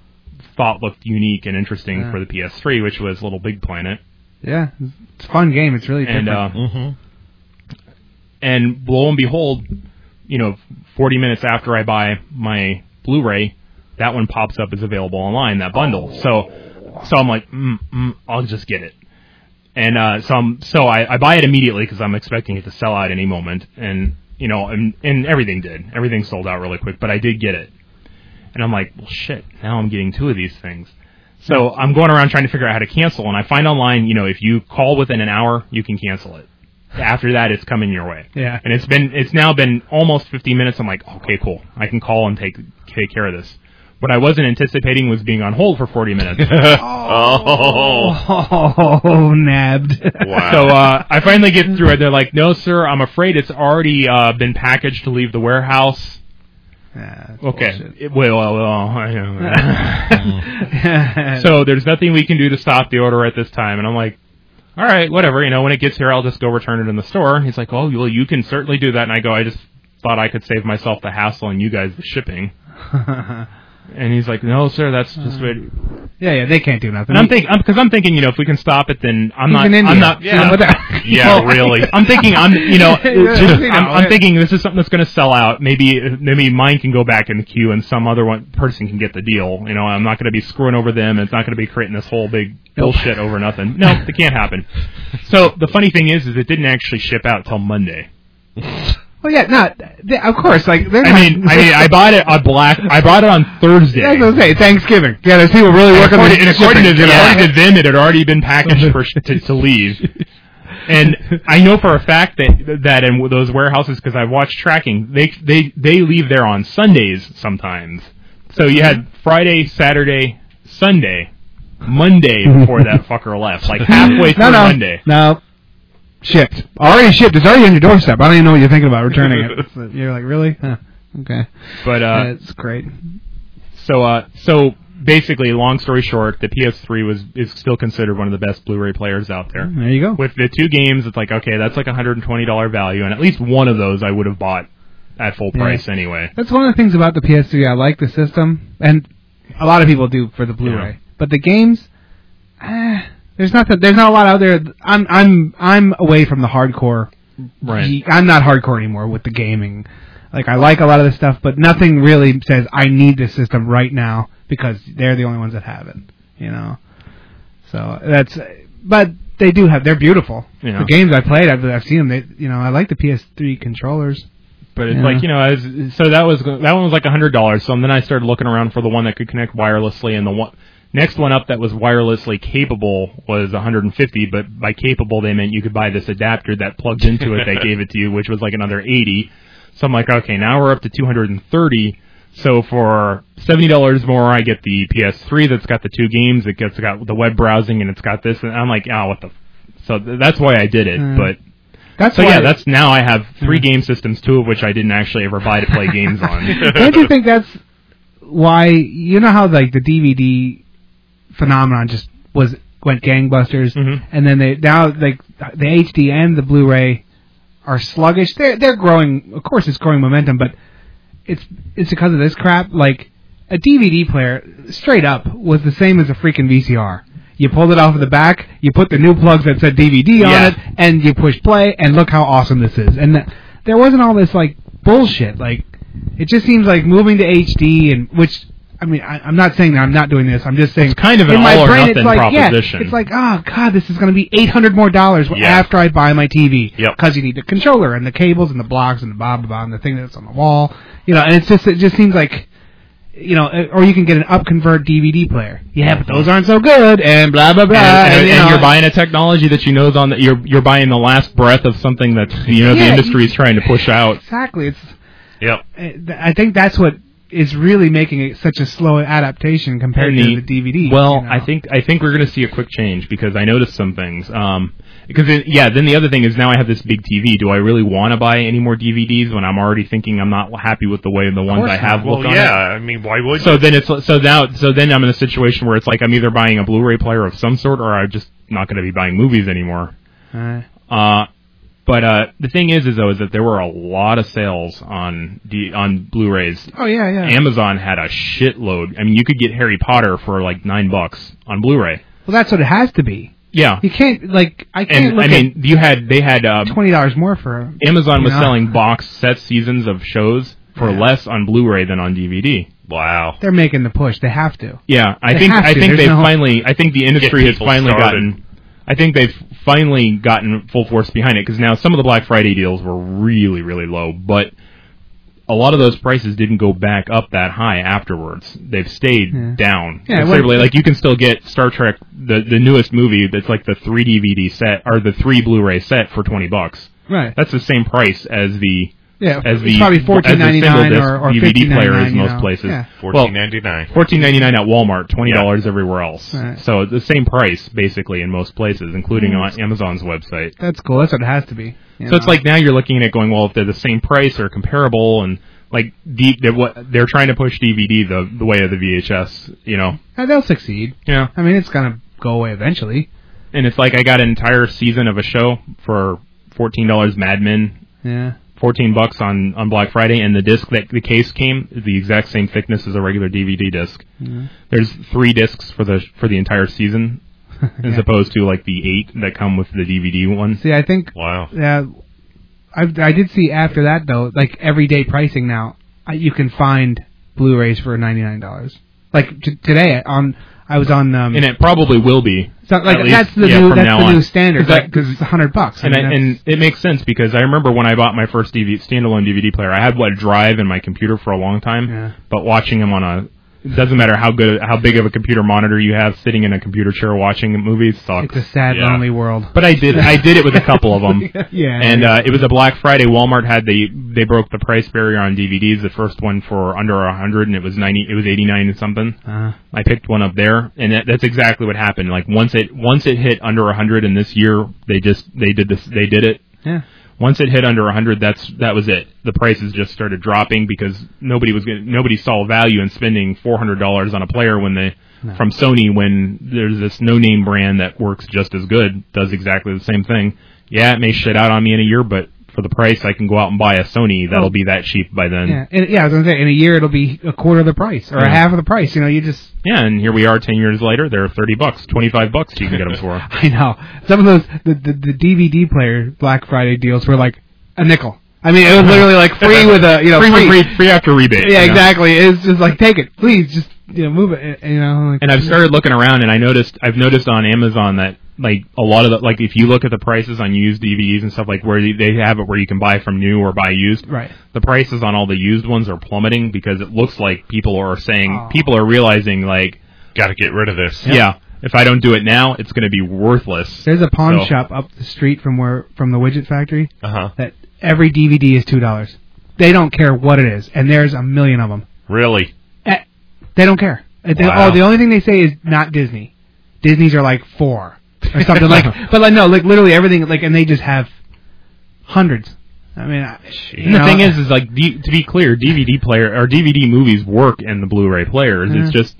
thought looked unique and interesting Yeah. for the PS3, which was Little Big Planet. yeah, it's a fun game. It's really And different. uh, and lo and behold, you know, 40 minutes after I buy my Blu-ray, that one pops up as available online. That bundle. So, so I'm like, mm, mm, I'll just get it. And uh, so I'm, so I, I buy it immediately because I'm expecting it to sell out any moment. And you know, and, and everything did. Everything sold out really quick, but I did get it. And I'm like, well, shit. Now I'm getting two of these things. So I'm going around trying to figure out how to cancel, and I find online, you know, if you call within an hour, you can cancel it. After that, it's coming your way. Yeah. And it's been, it's now been almost 15 minutes. I'm like, okay, cool. I can call and take take care of this. What I wasn't anticipating was being on hold for 40 minutes. Oh, nabbed. Wow. So uh, I finally get through it. They're like, "No, sir, I'm afraid it's already uh, been packaged to leave the warehouse." okay. It- well, well, well, so there's nothing we can do to stop the order at this time, and I'm like, "All right, whatever. You know, when it gets here, I'll just go return it in the store." He's like, "Oh, well, you can certainly do that." And I go, "I just thought I could save myself the hassle and you guys the shipping." And he's like, "No, sir, that's just uh, what." yeah, yeah, they can't do nothing. And I'm thinking, because I'm thinking, you know, if we can stop it, then I'm He's not. in I'm not. Yeah. What the- yeah, really. I'm thinking, I'm, you know, Yeah, just- you know, I'm, I'm thinking this is something that's going to sell out. Maybe, maybe mine can go back in the queue, and some other one person can get the deal. You know, I'm not going to be screwing over them. It's not going to be creating this whole big Nope. bullshit over nothing. No, it can't happen. So the funny thing is, is it didn't actually ship out till Monday. Well, yeah, not they, of course. Like they're I not- mean, I mean, I bought it on black. I bought it on Thursday. I was gonna say Thanksgiving. Yeah, there's people really working on according, and according, to, shipping. according to them, it had already been packaged for to, to leave. And I know for a fact that that in those warehouses, because I've watched tracking, they they they leave there on Sundays sometimes. So you had Friday, Saturday, Sunday, Monday before that fucker left, like halfway through no, no, Monday. No, shipped. Already shipped. It's already on your doorstep. I don't even know what you're thinking about returning it. So You're like, really? Huh. Okay. But uh, That's great. So uh, so basically, long story short, the PS3 was is still considered one of the best Blu-ray players out there. There you go. With the two games, it's like okay, that's like a hundred and twenty dollar value, and at least one of those I would have bought at full Yeah. price anyway. That's one of the things about the PS3. I like the system, and a lot of people do for the Blu-ray. Yeah. But the games, eh, there's not there's not a lot out there. I'm I'm I'm away from the hardcore. Right. I'm not hardcore anymore with the gaming. Like I like a lot of this stuff, but nothing really says I need this system right now because they're the only ones that have it. You know. So that's, but they do have. They're beautiful. Yeah. The games I played, I've, I've seen them. They, you know, I like the PS3 controllers. But it's Yeah. like you know, I was, so that was that one was like a hundred dollars. So then I started looking around for the one that could connect wirelessly, and the one next one up that was wirelessly capable was 150. But by capable, they meant you could buy this adapter that plugs into it that gave it to you, which was like another 80. So I'm like, okay, now we're up to 230. So for seventy dollars more, I get the PS3 that's got the two games. It gets got the web browsing, and it's got this. And I'm like, oh, what the. F-? So th- that's why I did it, Hmm. but That's so yeah, that's now I have three game systems, two of which I didn't actually ever buy to play games on. Don't you think that's why you know how like the DVD phenomenon just was went gangbusters, Mhm. and then they now like the HD and the Blu-ray are sluggish. They're they're growing. Of course, it's growing momentum, but it's it's because of this crap. Like a DVD player, straight up, was the same as a freaking VCR. You pulled it off of the back, you put the new plugs that said DVD on Yeah. it, and you push play, and look how awesome this is. And th- there wasn't all this like bullshit. Like it just seems like moving to HD, and which I mean, I, I'm not saying that I'm not doing this. I'm just saying It's kind of an in my all-or-nothing it's like, proposition. Yeah, it's like, oh god, this is going to be 800 more dollars Yeah. after I buy my TV. Yep. Because you need the controller and the cables and the blocks and the blah blah blah and the thing that's on the wall. You know, and it's just it just seems like. You know, uh, or you can get an upconvert DVD player. Yeah, but those aren't so good, and blah blah blah. and, and, you and know, you're buying a technology that you know's on the you're you're buying the last breath of something that you know the industry is trying to push out. Exactly. It's. Yep. uh, I think that's what is really making it such a slow adaptation compared And to the DVD. Well, you know. I think I think we're going to see a quick change because I noticed some things. Um, because it, yeah, then the other thing is now I have this big TV. Do I really want to buy any more DVDs when I'm already thinking I'm not happy with the way the ones I have Well, look on yeah. I mean, why would So you? then it's so now so then I'm in a situation where it's like I'm either buying a Blu-ray player of some sort or I'm just not going to be buying movies anymore. Uh, Uh, but uh, the thing is, is though, is that there were a lot of sales on D- on Blu-rays. oh yeah, yeah. Amazon had a shitload. I mean, you could get Harry Potter for like nine bucks on Blu-ray. well, that's what it has to be. Yeah, You can't like I can't and look I mean, you had they had at um, twenty dollars more for. Amazon was know? selling box set seasons of shows for for less on Blu-ray than on DVD. Wow. They're making the push. They have to. Yeah, I They think I think they've no- finally. I think the industry has finally started. gotten. I think they've finally gotten full force behind it because now some of the Black Friday deals were really really low, but a lot of those prices didn't go back up that high afterwards. They've stayed Yeah. down Yeah, considerably. like you can still get Star Trek the the newest movie that's like the three DVD set or the three Blu-ray set for twenty bucks. Right. That's the same price as the Yeah, as the probably as single disc or- or DVD players $15.99, in you most know. places. Yeah. Fourteen ninety nine. Fourteen ninety nine at Walmart, twenty dollars everywhere else. Right. So the same price basically in most places, including Mm. on Amazon's website. That's cool. That's what it has to be. you So it's like now you're looking at it going, well, if they're the same price or comparable, and like D- they're what they're trying to push DVD the the way of the VHS, you know? Uh, they'll succeed. Yeah. I mean, it's gonna go away eventually. And it's like I got an entire season of a show for fourteen dollars. Mad Men, Yeah. Fourteen bucks on on Black Friday, and the disc that the case came is the exact same thickness as a regular DVD disc. Yeah. There's three discs for the for the entire season, as Yeah. opposed to like the eight that come with the DVD one. See, I think. Wow. Yeah. I I did see after that though, like everyday pricing now, I, you can find Blu-rays for ninety nine dollars. Like t- today on, I was on. Um, And it probably will be. so, like least, that's the yeah, new that's the on. new standard because it's a hundred bucks. and I, mean, that's- and it makes sense because I remember when I bought my first DVD, standalone DVD player, I had what drive in my computer for a long time, Yeah. but watching them on a it doesn't matter how good how big of a computer monitor you have sitting in a computer chair watching movies sucks. it's a sad, Yeah. lonely world. But I did I did it with a couple of them. yeah. And uh, it was a Black Friday. Walmart had the they broke the price barrier on DVDs. The first one for under a hundred, and it was ninety. It was eighty nine and something. uh, I picked one up there, and that, that's exactly what happened. Like once it once it hit under a hundred, and this year they just they did this they did it. yeah. Once it hit under a hundred, that's that was it. The prices just started dropping because nobody was gonna, nobody saw value in spending four hundred dollars on a player when they from Sony when there's this no name brand that works just as good, does exactly the same thing. Yeah, it may shit out on me in a year, but for the price, I can go out and buy a Sony that'll Oh. be that cheap by then. Yeah, and, yeah. I was gonna say in a year it'll be a quarter of the price or a half of the price. You know, you just Yeah, and here we are ten years later. They're thirty bucks, twenty five bucks. You can get them for. I know some of those the, the the DVD player Black Friday deals were like a nickel. I mean, it was literally like free with a you know free, free. free, free after rebate. yeah, you know? exactly. It's just like take it, please. Just you know, move it. You know, like, And I've started looking around, and I noticed I've noticed on Amazon that like a lot of the like if you look at the prices on used DVDs and stuff like where they- they have it where you can buy from new or buy used, right. the prices on all the used ones are plummeting because it looks like people are saying Oh. people are realizing like Got to get rid of this. yeah. if I don't do it now it's going to be worthless. There's a pawn So- shop up the street from where from the widget factory Uh huh. that every DVD is two dollars. They don't care what it is, and there's a million of them. Really? They don't care. They- Wow. Oh, the only thing they say is not Disney. Disney's are like four or something like. But like no, like literally everything like, and they just have hundreds. I mean, I- you And the know, thing is, is like D- to be clear, DVD player or DVD movies work in the Blu-ray players. It's mm-hmm. just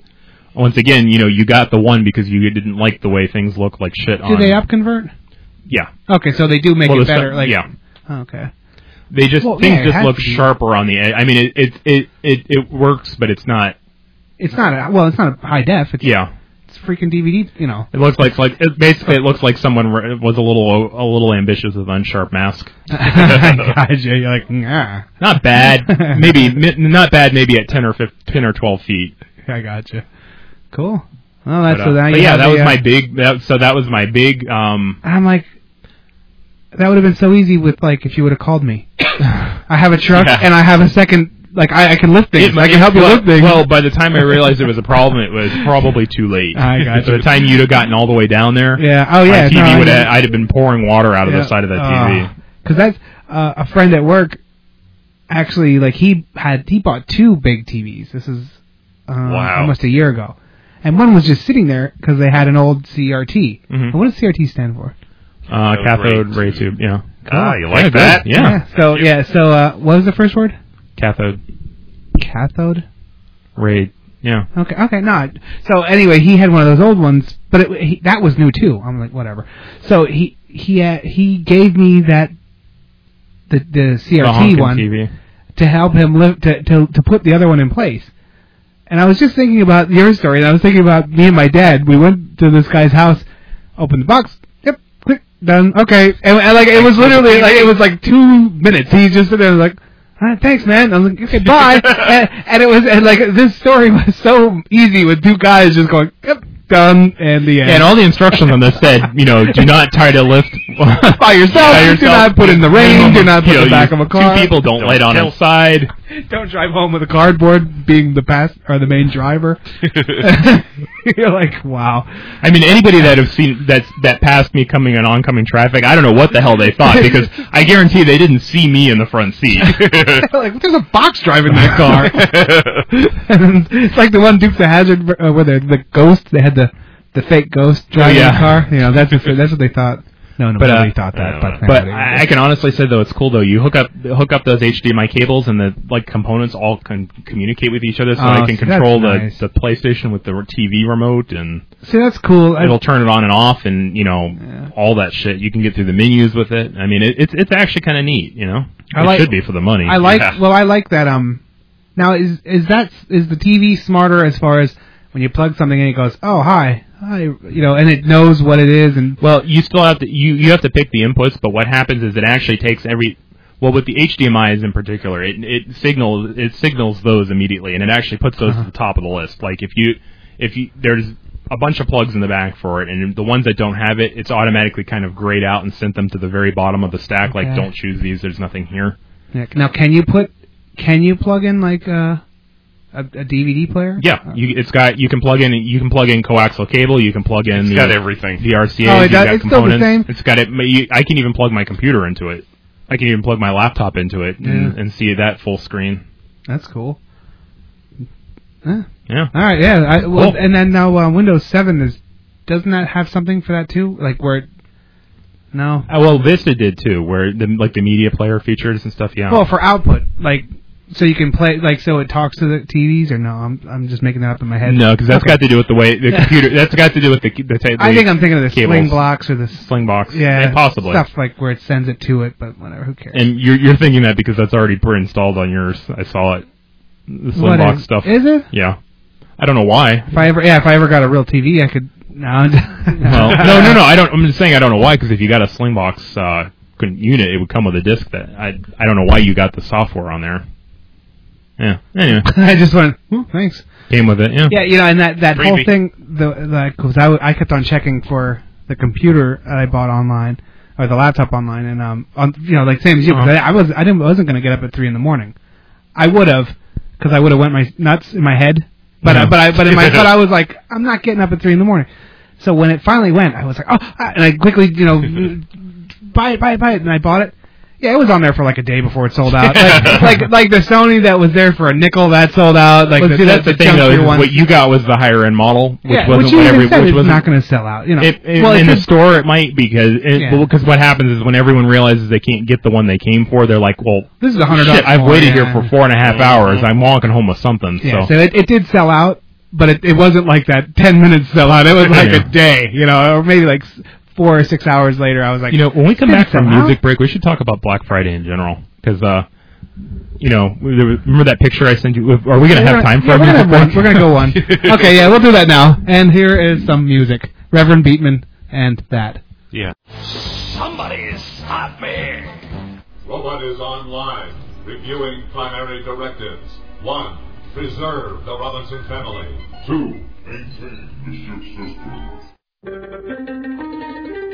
once again, you know, you got the one because you didn't like the way things look like shit do on. they up convert? Yeah. Okay, so they do make Well, it better. stuff- Like, yeah. Okay. They just Well, things yeah, just look sharper on the edge. I mean, it it it it, it works, but it's not. It's not a, well. It's not a high def. It's, Yeah, freaking DVD. You know. it looks like like it, basically it looks like someone re- was a little a little ambitious with unsharp mask. gotcha. You're like, nah. Not bad, maybe mi- not bad. Maybe at ten or 15, 10 or twelve feet. I gotcha. Cool. Well, that's But, so uh, now but yeah, that the, was uh, my big. That, so that was my big. Um, I'm like, that would have been so easy with like if you would have called me. I have a truck Yeah. and I have a second. Like I, I can lift things. I can help you well, lift things. Well, by the time I realized it was a problem, it was probably too late. I got By you. the time you'd have gotten all the way down there, yeah. Oh yeah. TV no, I would have, I'd have been pouring water out of the side of that TV. Because that's uh, a friend at work. Actually, like he had he bought two big TVs. This is uh, Wow. almost a year ago, and one was just sitting there because they had an old CRT. Mhm. What does CRT stand for? Uh, cathode ray ray tube, yeah. Ah, you like good. that? Yeah. So yeah. So uh, what was the first word? Cathode Cathode. ray. Yeah. Okay. Okay. No. So anyway, he had one of those old ones, but it, he, that was new too. I'm like, whatever. So he he uh, he gave me that the the The CRT honking one TV. to help him live to, to to put the other one in place. And I was just thinking about your story, and I was thinking about me and my dad. We went to this guy's house, opened the box. Yep, click, done. Okay, and, and like it was literally like it was like two minutes. He just stood there like, "Ah, thanks, man. I was like, okay, bye. and, and it was and like this story was so easy with two guys just going, yep, done, and the end. And all the instructions on this said, you know, do not try to lift by yourself. Do not put in the rain. Do not put You know, in the back of a car. Two people don't light on kill- outside. Don't drive home with a cardboard, being the pass or the main driver. You're like, wow. I mean, anybody that have seen that that passed me coming in oncoming traffic, I don't know what the hell they thought because I guarantee they didn't see me in the front seat. like, there's a box driving that car. and it's like the one Dukes of Hazzard uh, where the the ghost. They had the the fake ghost driving yeah. the car. You know, that's what, that's what they thought. No, no, But, uh, nobody thought that. But, But I, I can honestly say though it's cool though. You hook up hook up those HDMI cables and the like components all can communicate with each other, so Oh, I can see, control the nice. the PlayStation with the TV remote and see, that's cool. It'll turn it on and off and you know all that shit. You can get through the menus with it. I mean, it, it's it's actually kind of neat. You know, I it like- should be for the money. I like. Yeah. Well, I like that. Um, now is is that is the TV smarter as far as when you plug something in, it goes, oh hi, hi, you know, and it knows what it is, and Well, you still have to you you have to pick the inputs, but what happens is it actually takes every well with the HDMI's in particular, it it signals it signals those immediately, and it actually puts those Uh-huh. at the top of the list. Like if you if you there's a bunch of plugs in the back for it, and the ones that don't have it, it's automatically kind of grayed out and sent them to the very bottom of the stack. Like don't choose these. There's nothing here. Yeah, now can you put can you plug in like uh, a a DVD player? Yeah, you, it's got you can plug in you can plug in coaxial cable. You can plug in It's the, got everything. the RCA. Oh, it you've does- got it's still the same? It's got it. you- I can even plug my computer into it. I can even plug my laptop into it and, Yeah. and see that full screen. That's cool. Huh. Yeah. All right, yeah. I, well, Cool. and then now uh, Windows Seven is doesn't that have something for that too? Like where? It, no. Uh, well, Vista did too, where the like the media player features and stuff. Yeah. Well, for output, like so you can play like so it talks to the TVs or no? I'm I'm just making that up in my head. no, because that's Okay. got to do with the way the computer. That's got to do with the the. ta- I think I'm thinking of the cables. sling blocks or the Slingbox. yeah, possibly. stuff like where it sends it to it, but whatever. Who cares? And you're you're thinking that because that's already pre-installed on yours. I saw it. The sling What box is- stuff. Is it? Yeah. I don't know why. If I ever, yeah, if I ever got a real TV, I could. No, well, no, no, no. I don't. I'm just saying I don't know why. Because if you got a Slingbox uh, unit, it would come with a disc. That I I don't know why you got the software on there. Yeah. Anyway, I just went. "Hmm, thanks. came with it. Yeah. Yeah, you know, and that that whole thing, the like, because I, w- I kept on checking for the computer that I bought online or the laptop online, and um, on you know, like same as you, 'cause Uh-huh. I, I was I didn't wasn't gonna get up at three in the morning. I would have, because I would have went my nuts in my head, but Yeah. I, but I but in my but I was like, I'm not getting up at three in the morning. So when it finally went, I was like, oh, and I quickly, you know, buy it, buy it, buy it, and I bought it. Yeah, it was on there for like a day before it sold out. Like, like, like the Sony that was there for a nickel that sold out. Like Well, the, see, that's the, thing though. ones. what you got was the higher end model, which yeah, wasn't which what every, which wasn't going to sell out. You know, It, it, well, in the store, it might because it, Yeah. well, what happens is when everyone realizes they can't get the one they came for, they're like, "Well, This is a hundred shit, I've waited yeah. here for four and a half hours. I'm walking home with something." Yeah, so so it, it did sell out, but it, it wasn't like that ten minutes sell out. It was like Yeah. a day, you know, or maybe like four or six hours later. I was like, you know, when we come back from sell music break, we should talk about Black Friday in general because, uh, you know, remember that picture I sent you? Are we gonna have time for yeah, a we're music gonna break? We're gonna go one. okay, yeah, we'll do that now. And here is some music, Reverend Beatman, and that. Yeah. Somebody stop me! Robot is online, reviewing primary directives. One, preserve the Robinson family. Two, maintain the ship system. うん。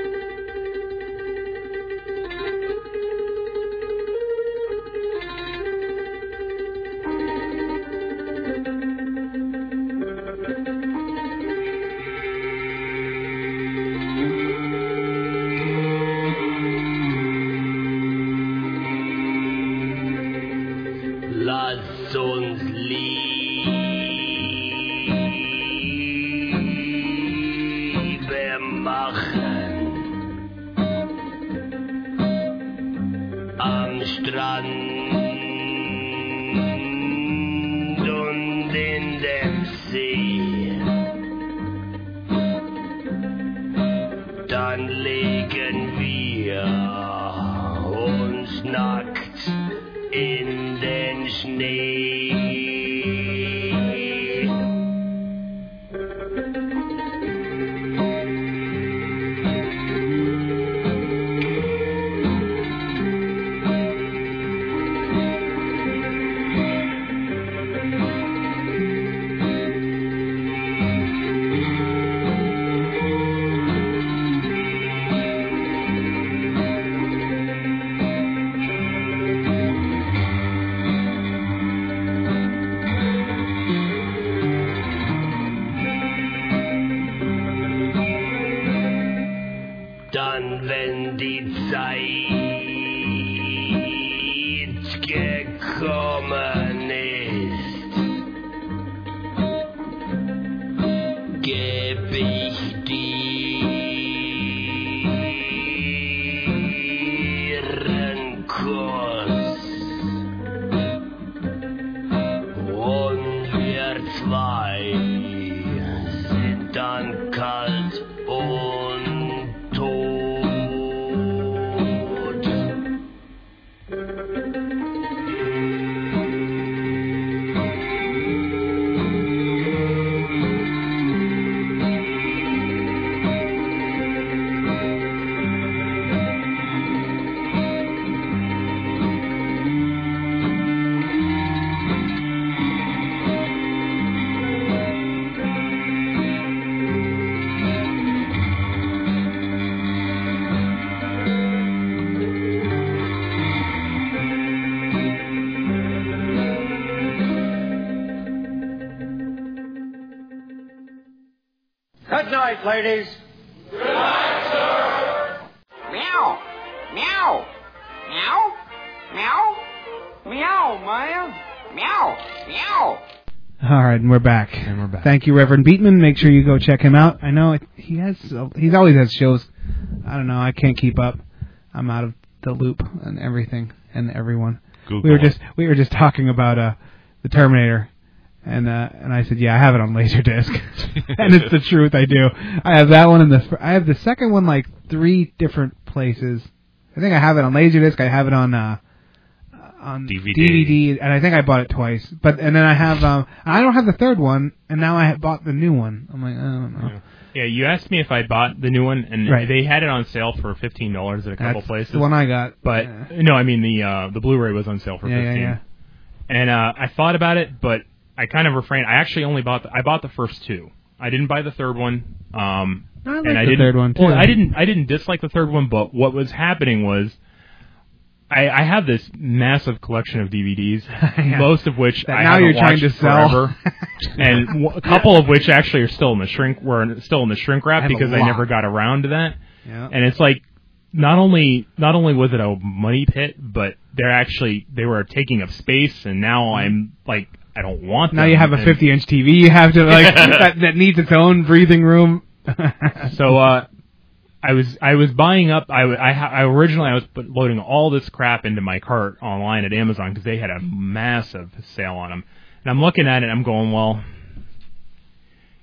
Good night, ladies. Meow. Meow. Meow. Meow. Meow, man. Meow. Meow. All right, and we're back. And we're back. Thank you, Reverend Beatman. Make sure you go check him out. I know it, he has. He's always has shows. I don't know. I can't keep up. I'm out of the loop and everything and everyone. Google we were it. just we were just talking about uh the Terminator, and uh and I said, yeah, I have it on Laserdisc, and it's the truth. I do. I have that one in the I have the second one like three different places. I think I have it on Laserdisc. I have it on uh on DVD. DVD, and I think I bought it twice. But and then I have um I don't have the third one, and now I have bought the new one. I'm like, I don't know. Yeah, you asked me if I bought the new one, and Right. they had it on sale for fifteen dollars at a couple That's places. the one I got. But Yeah. no, I mean the uh, the Blu-ray was on sale for Yeah, yeah, fifteen. yeah. And uh, I thought about it, but I kind of refrained. I actually only bought the, I bought the first two. I didn't buy the third one. Um, I like and I the didn't, third one, too. Well, I didn't. I didn't dislike the third one, but what was happening was. I, I have this massive collection of DVDs, Yeah. most of which That I now you're trying to sell. forever, and w- a couple of which actually are still in the shrink were still in the shrink wrap a because I never got around to that. Yeah. And it's like not only not only was it a money pit, but they're actually they were taking up space, and now I'm like I don't want. Now you have a 50 inch TV. You have to like that, that needs its own breathing room. So uh, I was I was buying up. I, ha- I originally I was put, loading all this crap into my cart online at Amazon because they had a massive sale on them, and I'm looking at it. and I'm going well.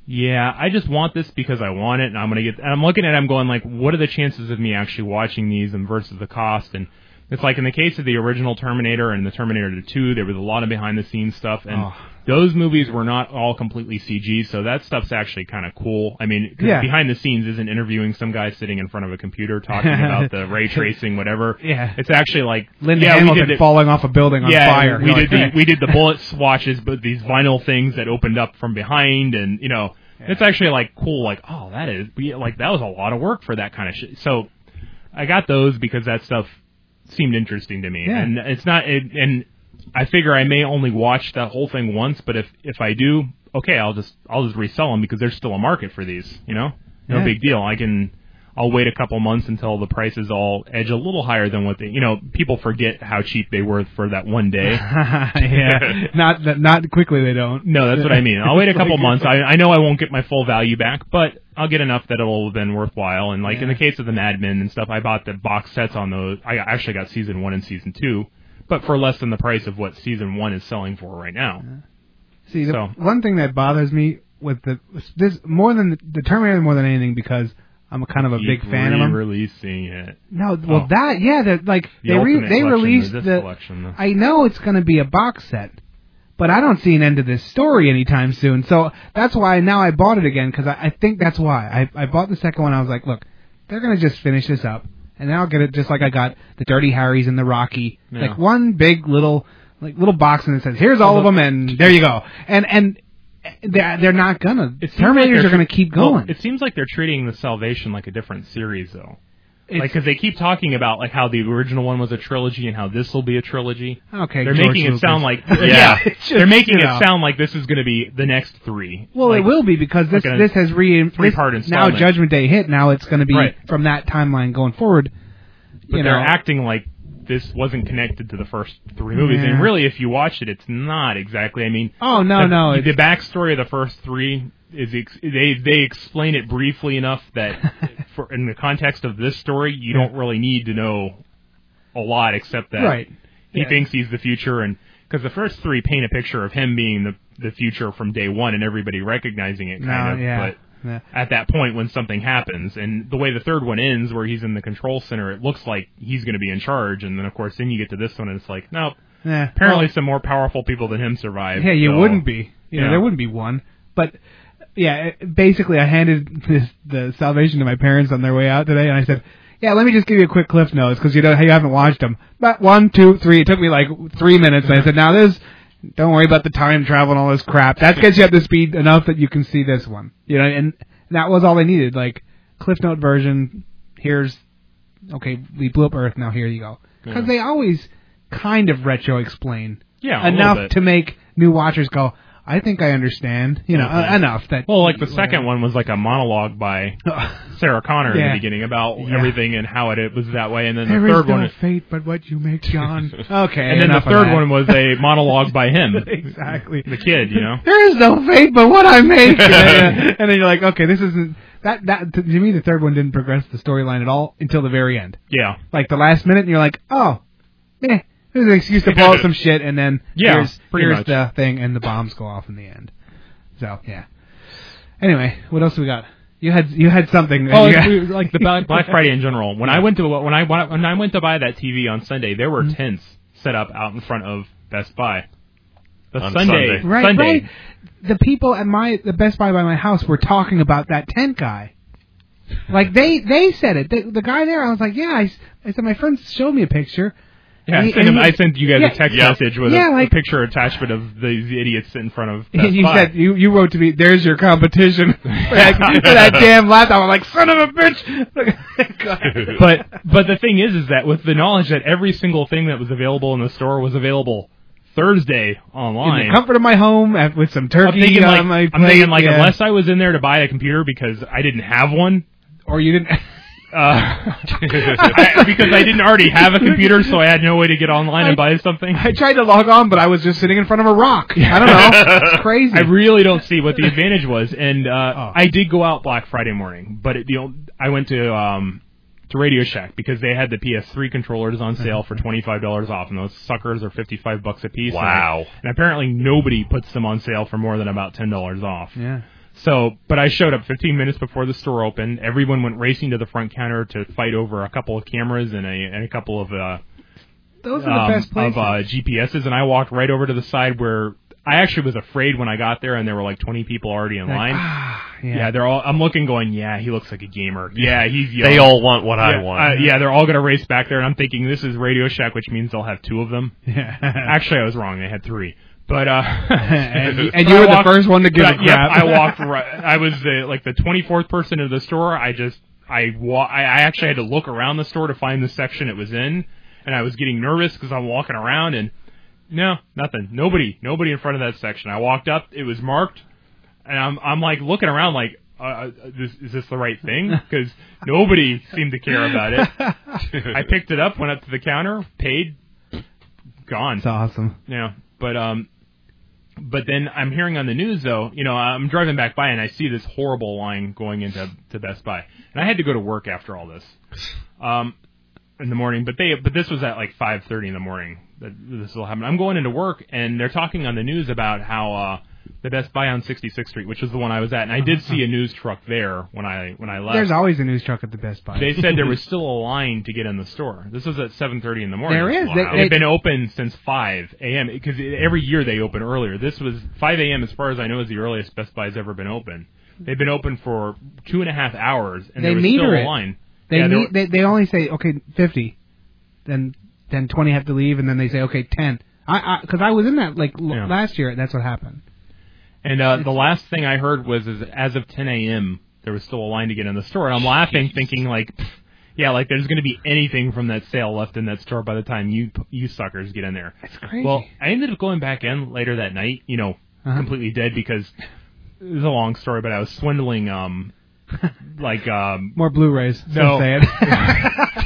Yeah, I just want this because I want it, and I'm gonna get. And I'm looking at it. I'm going like, what are the chances of me actually watching these, and versus the cost? And it's like in the case of the original Terminator and the Terminator 2, there was a lot of behind the scenes stuff, and Oh. those movies were not all completely CG, so that stuff's actually kind of cool. I mean, 'cause Yeah. behind the scenes isn't interviewing some guy sitting in front of a computer talking about the ray tracing, whatever. Yeah. it's actually like Linda yeah, we Hamilton did falling off a building on yeah, fire. we You're did like, the we did the bullet swatches, but these vinyl things that opened up from behind, and you know, it's actually like cool. Like, oh, that is we- like that was a lot of work for that kind of shit. So, I got those because that stuff seemed interesting to me, Yeah. and it's not. It, and I figure I may only watch that whole thing once, but if if I do, okay, I'll just I'll just resell them because there's still a market for these. You know, no Yeah. big deal. I can. I'll wait a couple months until the prices all edge a little higher than what they, you know, people forget how cheap they were for that one day. yeah, not that- not quickly they don't. No, that's what I mean. I'll wait a couple Like- months. I, I know I won't get my full value back, but I'll get enough that it'll have been worthwhile. And like in the case of the Mad Men and stuff, I bought the box sets on those. I actually got season one and season two, but for less than the price of what season one is selling for right now. See, the So- one thing that bothers me with the this more than the, the Terminator more than anything because I'm a kind of a big fan of them. Releasing it. No, well Oh. that yeah, that like The they re- they released the the. collection. I know it's going to be a box set, but I don't see an end to this story anytime soon. So that's why now I bought it again because I, I think that's why I I bought the second one. I was like, look, they're going to just finish this up, and then I'll get it just like I got the Dirty Harrys and the Rocky, Yeah. like one big little like little box and it says here's all of them and there you go. And and they're they're not gonna. It Terminators going to tr- keep well, going. it seems like they're treating the Salvation like a different series, though. It's- like because they keep talking about like how the original one was a trilogy and how this will be a trilogy. Okay, they're George making it sound like Yeah, just, they're making you it sound like this is going to be the next three. Well, Like, it will be because this like this has re three-part now. Judgment Day hit. Now it's going to be Right. from that timeline going forward. but you they're know, acting like this wasn't connected to the first three movies, Yeah. and really, if you watch it, it's not exactly. I mean, Oh, no, the, no, The backstory of the first three is ex- they they explain it briefly enough that, for in the context of this story, you Yeah. don't really need to know a lot except that Right. he Yeah. thinks he's the future and because the first three paint a picture of him being the the future from day one and everybody recognizing it kind No, of. yeah. But Yeah. at that point when something happens, and the way the third one ends, where he's in the control center, it looks like he's going to be in charge, and then of course then you get to this one and it's like, no. Yeah. Apparently, Well- some more powerful people than him survive. Yeah, you so- wouldn't be. You know, Yeah. there wouldn't be one. But yeah, it- basically, I handed this, the salvation to my parents on their way out today, and I said, "Yeah, let me just give you a quick cliff notes because you don't, you haven't watched them." But one, two, three. It took me like three minutes. And I said, "Now this, don't worry about the time travel and all this crap. That gets you up to speed enough that you can see this one." You know, and that was all they needed. Like cliff note version. Here's okay. We blew up Earth. Now here you go. Because Yeah. they always kind of retro explain Yeah, enough to make new watchers go, I think I understand. You know, Okay. uh, enough that. Well, like the second one was like a monologue by Sarah Connor in the beginning about Yeah. everything and how it, it was that way, and then the There is third no one. fate but what you make, John. okay, and then the third one was a monologue by him, exactly the kid. You know. There is no fate but what I make. Yeah, yeah. And then you're like, okay, this isn't that. That to me, the third one didn't progress the storyline at all until the very end. Yeah. Like the last minute, and you're like, oh, eh, this is an excuse to blow up some shit, and then Yeah, here's, here's much. the thing, and the bombs go off in the end. So yeah. Anyway, what else we got? You had you had something. Oh, you it's got- weird, like the Black Black Friday in general. When I went to when I when I went to buy that TV on Sunday, there were Mm-hmm. tents set up out in front of Best Buy. The On Sunday, Sunday. Right, Sunday. right. The people at my the Best Buy by my house were talking about that tent guy. Like they they said it. The, the guy there, I was like, yeah. I said my friend showed me a picture. Yeah, I And he- sent, him, he- I sent you guys yeah, a text Yeah. message with Yeah, a, like- a picture attachment of these idiots in front of Best you Buy. said you you wrote to me. There's your competition for that, for that damn laptop. I'm like, son of a bitch. but but the thing is, is that with the knowledge that every single thing that was available in the store was available Thursday online, in the comfort of my home uh, with some turkey I'm thinking on like my I'm thinking like yeah. unless I was in there to buy a computer because I didn't have one, or you didn't. Uh, I, because I didn't already have a computer, so I had no way to get online and buy something. I tried to log on, but I was just sitting in front of a rock. I don't know. It's crazy. I really don't see what the advantage was, and uh, Oh. I did go out Black Friday morning, but it, you know, I went to um, to Radio Shack because they had the PS3 controllers on sale for twenty five dollars off, and those suckers are fifty five bucks a piece. and I- Wow. And, apparently nobody puts them on sale for more than about ten dollars off. yeah. So, but I showed up 15 minutes before the store opened. Everyone went racing to the front counter to fight over a couple of cameras and a and a couple of uh, Those are um, the best places. of uh, GPSs, and I walked right over to the side where I actually was afraid when I got there, and there were like 20 people already in Like, line. ah, yeah. yeah. they're all. I'm looking, going, yeah, he looks like a gamer. Yeah, he's young. They all want what I want. Uh, yeah, they're all gonna race back there, and I'm thinking this is Radio Shack, which means they'll have two of them. Yeah. Actually, I was wrong. They had three. But uh, And you- and you were the first one to give but a I- yep, crap. I walked right. I was the like the 24th person in the store. I just I wa- I actually had to look around the store to find the section it was in, and I was getting nervous because I'm walking around and no, nothing, nobody, nobody in front of that section. I walked up, it was marked, and I'm I'm like looking around like. Uh, uh, this, is this the right thing? Because nobody seemed to care about it. I picked it up, went up to the counter, paid, gone. It's awesome. Yeah, but um, but then I'm hearing on the news though, you know, I'm driving back by and I see this horrible line going into to Best Buy, and I had to go to work after all this, um, in the morning. But they, but this was at like 5:30 in the morning that this will happen. I'm going into work and they're talking on the news about how uh the Best Buy on 66th Street, which was the one I was at, and I did see a news truck there when I when I left. There's always a news truck at the Best Buy. They said there was still a line to get in the store. This was at 7:30 in the morning. There is. Wow. They- They've been open since 5 a.m. because every year they open earlier. This was 5 a.m. as far as I know is the earliest Best Buy's ever been open. They've been open for two and a half hours, and they there was still it. a line. They, Yeah, they they only say okay fifty, then then twenty have to leave, and then they say okay ten. I because I, was in that like l- Yeah. last year. And that's what happened. And uh, the last thing I heard was, is as of 10 a.m. there was still a line to get in the store, and I'm laughing, thinking like, yeah, like there's going to be anything from that sale left in that store by the time you you suckers get in there. It's crazy. Well, I ended up going back in later that night, you know, Uh-huh. completely dead because it was a long story, but I was swindling, um, like, um, More Blu-rays. Just No. saying.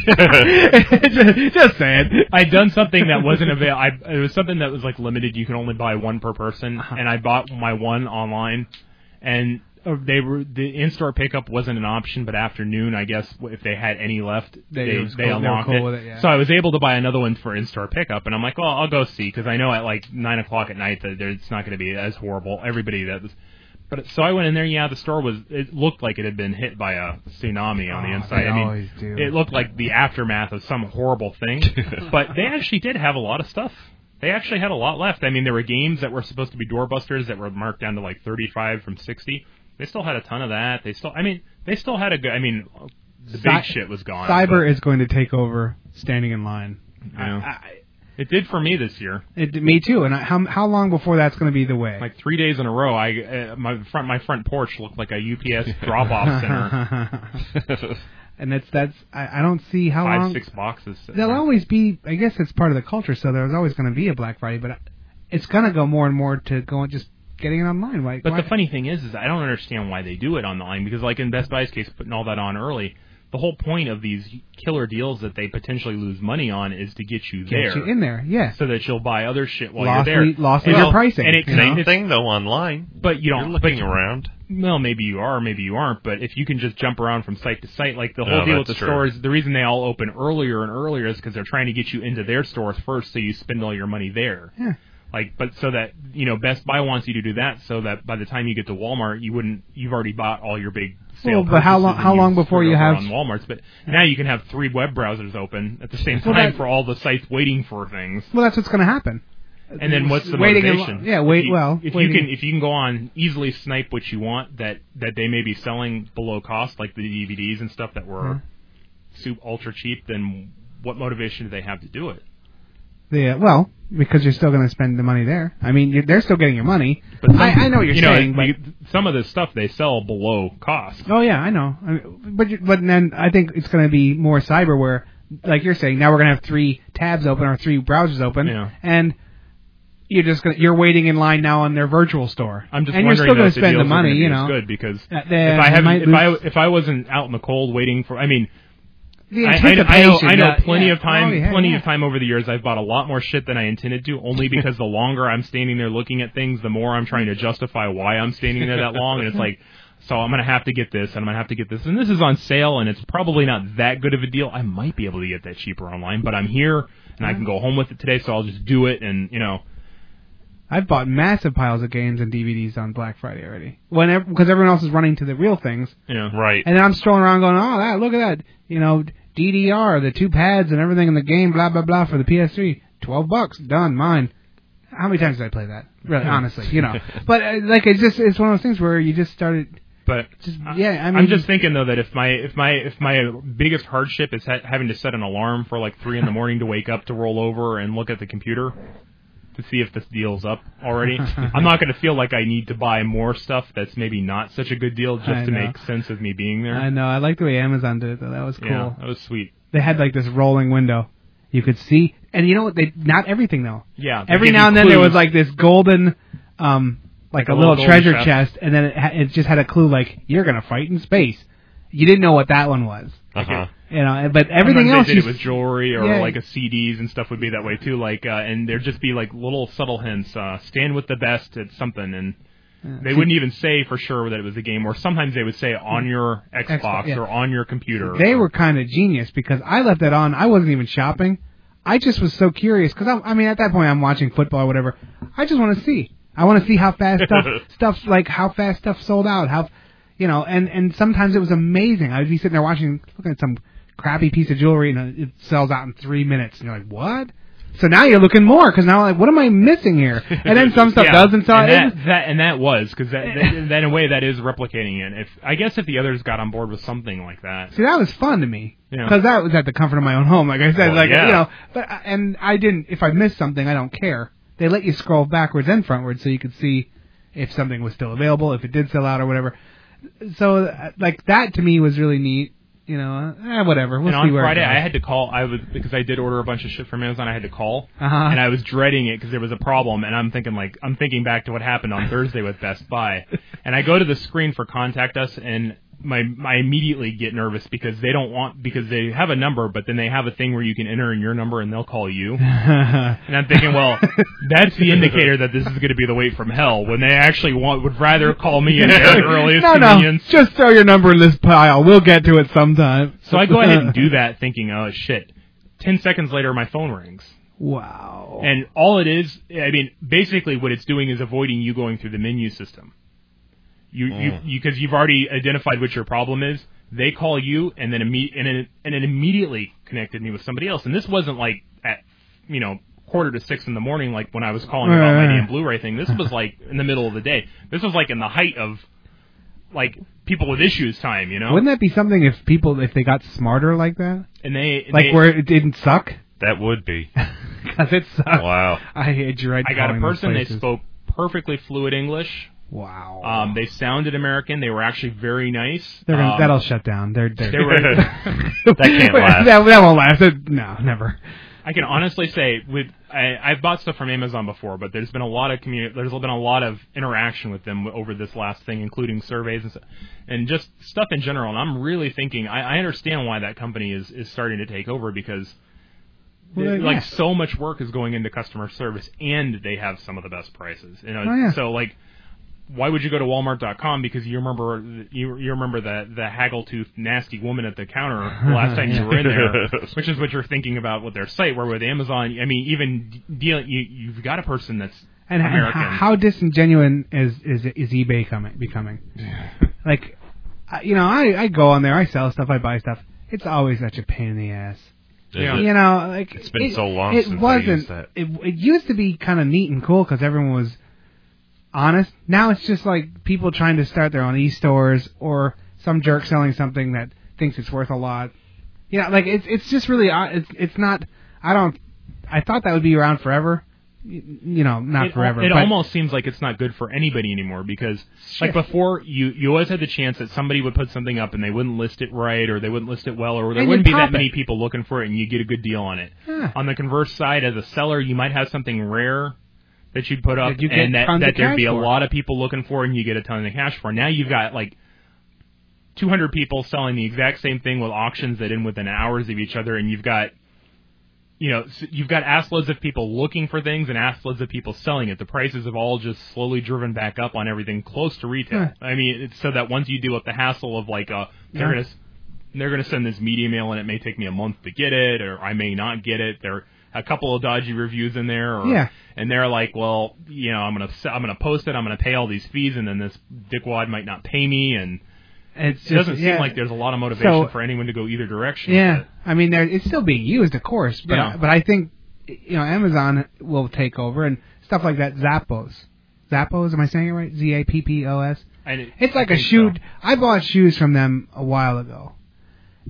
just, just saying. I'd done something that wasn't available. I it was something that was like limited. You can only buy one per person, Uh-huh. and I bought my one online, and they were the in-store pickup wasn't an option, but afternoon, I guess, if they had any left, They- they they, cool- they unlocked cool it. it, yeah. So I was able to buy another one for in-store pickup, and I'm like, well, I'll go see because I know at like nine o'clock at night that it's not going to be as horrible. Everybody that was. But so I went in there. Yeah, the store was. It looked like it had been hit by a tsunami on the Oh, inside. they I mean, always do. it looked like the aftermath of some horrible thing. but they actually did have a lot of stuff. They actually had a lot left. I mean, there were games that were supposed to be doorbusters that were marked down to like 35 from 60. They still had a ton of that. They still, I mean, they still had a good. I mean, the big Cy- shit was gone. Cyber but, is going to take over standing in line. you know, it did for me this year. It, me too. And I, how how long before that's going to be the way? Like three days in a row, I uh, my front my front porch looked like a UPS drop off center. and that's that's I, I don't see how Five long six boxes. there'll there. always be. I guess it's part of the culture, so there's always going to be a Black Friday, but it's going to go more and more to going just getting it online. Like, But why- the funny thing is, is I don't understand why they do it online because, like in Best Buy's case, putting all that on early, the whole point of these killer deals that they potentially lose money on is to get you there, Get you in there, yeah. so that you'll buy other shit while Lost you're there. le- lost And- leader pricing, and it, you? Same it's- thing though online. But you don't You're looking but, around. Well, maybe you are, maybe you aren't. But if you can just jump around from site to site, like the No, whole deal with the true. stores, the reason they all open earlier and earlier is because they're trying to get you into their stores first, so you spend all your money there. Yeah. Like, but so that you know, Best Buy wants you to do that, so that by the time you get to Walmart, you wouldn't, you've already bought all your big sale. Well, but how long- how long before you have- on Walmart's? But now you can have three web browsers open at the same Well, time that- for all the sites waiting for things. well, that's what's going to happen. And then what's the Waiting motivation? yeah, wait- If you, well, if waiting- you can if you can go on easily snipe what you want that that they may be selling below cost, like the DVDs and stuff that were Uh-huh. super ultra cheap, then what motivation do they have to do it? Yeah, well, because you're still going to spend the money there. I mean, you're, they're still getting your money. But some- I, I know what you're you know, saying, but you- some of the stuff they sell below cost. oh yeah, I know. I mean, but but then I think it's going to be more cyberware, like you're saying, now we're going to have three tabs open or three browsers open, Yeah. and you're just gonna, you're waiting in line now on their virtual store. I'm just and you're wondering still going to the spend the money, you know. good because Uh, if I haven't, if I if I wasn't out in the cold waiting for, I mean, The I, I, I know, I know plenty yeah. of time, Oh, yeah, plenty yeah. of time over the years. I've bought a lot more shit than I intended to, only because the longer I'm standing there looking at things, the more I'm trying to justify why I'm standing there that long. And it's like, so I'm gonna have to get this, and I'm gonna have to get this, and this is on sale, and it's probably not that good of a deal. I might be able to get that cheaper online, but I'm here, and I can go home with it today, so I'll just do it, and you know, I've bought massive piles of games and DVDs on Black Friday already. Whenever because everyone else is running to the real things, Yeah. Right. and then I'm strolling around going, "Oh, that look at that! You know, DDR, the two pads and everything in the game, blah blah blah for the PS3, twelve bucks, done, mine." How many times did I play that? Really, honestly, you know. But uh, like, it's just it's one of those things where you just started. But Just yeah, I mean, am just thinking though that if my if my if my biggest hardship is ha- having to set an alarm for like three in the morning to wake up to roll over and look at the computer to see if this deal's up already, I'm not going to feel like I need to buy more stuff that's maybe not such a good deal just to make sense of me being there. I know. I like the way Amazon did it though. That was cool. Yeah, that was sweet. They had like this rolling window. You could see, and you know what? They not everything though. Yeah, Every now and then there was like this golden, um, like, Like a, a little, little treasure chest. chest. and then it, ha- it just had a clue like you're gonna fight in space. You didn't know what that one was. Uh-huh. You know, but everything Sometimes else they did it with jewelry or Yeah. like a CDs and stuff would be that way too. Like, uh, and there'd just be like little subtle hints. Uh, stand with the best at something, and they See- wouldn't even say for sure that it was a game. Or sometimes they would say on your Xbox, Xbox, yeah. or on your computer. They were kind of genius because I left that on. I wasn't even shopping. I just was so curious because I, I mean, at that point, I'm watching football or whatever. I just want to see. I want to see how fast stuff, stuff like how fast stuff sold out. How, you know, and and sometimes it was amazing. I'd be sitting there watching, looking at some crappy piece of jewelry, and it sells out in three minutes, and you're like, what? So now you're looking more because now like, what am I missing here? And then some stuff Yeah, doesn't sell. And that, that and that was because that, that, that in a way that is replicating it. If I guess if the others got on board with something like that, See, that was fun to me Yeah. because that was at the comfort of my own home. Like I said, Well, like yeah. you know, but and I didn't. If I missed something, I don't care. They let you scroll backwards and frontwards so you could see if something was still available, if it did sell out or whatever. So, like that to me was really neat. You know, eh, whatever. We'll and see on where Friday. I had to call. I was because I did order a bunch of shit from Amazon. I had to call, Uh-huh. and I was dreading it because there was a problem. And I'm thinking like I'm thinking back to what happened on Thursday with Best Buy, and I go to the screen for contact us, and my I immediately get nervous because they don't want because they have a number, but then they have a thing where you can enter in your number and they'll call you. and I'm thinking, well, that's the indicator that this is going to be the wait from hell when they actually want would rather call me at their earliest no, convenience. no, just throw your number in this pile. We'll get to it sometime. So I go ahead and do that, thinking, oh shit. Ten seconds later, my phone rings. Wow. And all it is, I mean, basically what it's doing is avoiding you going through the menu system. You, Mm. you, because you've already identified what your problem is. They call you, and then imme- and it, and it immediately connected me with somebody else. And this wasn't like at, you know, quarter to six in the morning, like when I was calling about my Right. damn Blu-ray thing. This was like in the middle of the day. This was like in the height of, like people with issues time, you know. Wouldn't that be something if people if they got smarter like that? and they Like they- where it didn't suck? That would be. Because it sucks. Wow. I hate you right. I got a person. They spoke perfectly fluid English. Wow. Um, they sounded American. They were actually very nice. They're gonna, Um, that'll shut down. They're, they're they were- That can't last. that, that won't last. No, never. I can honestly say with I, I've bought stuff from Amazon before, but there's been a lot of community. There's been a lot of interaction with them over this last thing, including surveys and, and just stuff in general. And I'm really thinking I, I understand why that company is is starting to take over because. Well, they- yeah. like so much work is going into customer service, and they have some of the best prices. You know, Oh, yeah. so like, why would you go to Walmart.com because you remember you you remember the the haggle-toothed nasty woman at the counter last time you were in there, which is what you're thinking about with their site. Where with Amazon, I mean, even deal you you've got a person that's And, and how, how disingenuous is is is eBay coming becoming? like, you know, I I go on there, I sell stuff, I buy stuff. It's always such a pain in the ass. Is it? You know, like It's been it- so long It since wasn't. used that. It, it used to be kind of neat and cool because everyone was honest. Now it's just like people trying to start their own e-stores or some jerk selling something that thinks it's worth a lot. Know, like it's it's just really odd. it's it's not. I don't. I thought that would be around forever. You know, not it, forever. It almost seems like it's not good for anybody anymore because, like before, you you always had the chance that somebody would put something up and they wouldn't list it right, or they wouldn't list it well, or there And wouldn't be that pop many people looking for it, and you get a good deal on it. Yeah. On the converse side, as a seller, you might have something rare that you'd put up, That you and that, that there'd be a for. lot of people looking for, and you get a ton of cash for. Now you've got like 200 people selling the exact same thing with auctions that end within hours of each other, and you've got you know, you've got assloads of people looking for things and assloads of people selling it. The prices have all just slowly driven back up on everything close to retail. Yeah. I mean, it's so that once you deal with the hassle of like, uh, they're Yeah. gonna they're gonna send this media mail and it may take me a month to get it, or I may not get it. There are a couple of dodgy reviews in there, or, Yeah. and they're like, well, you know, I'm gonna I'm gonna post it, I'm gonna pay all these fees, and then this dickwad might not pay me, and It's it doesn't just- seem like there's a lot of motivation So- for anyone to go either direction. Yeah. I mean, it's still being used, of course, but Yeah. but I think you know Amazon will take over and stuff like that. Zappos, Zappos, am I saying it right? Z A P P O S. It- It's like a shoe. so. I bought shoes from them a while ago,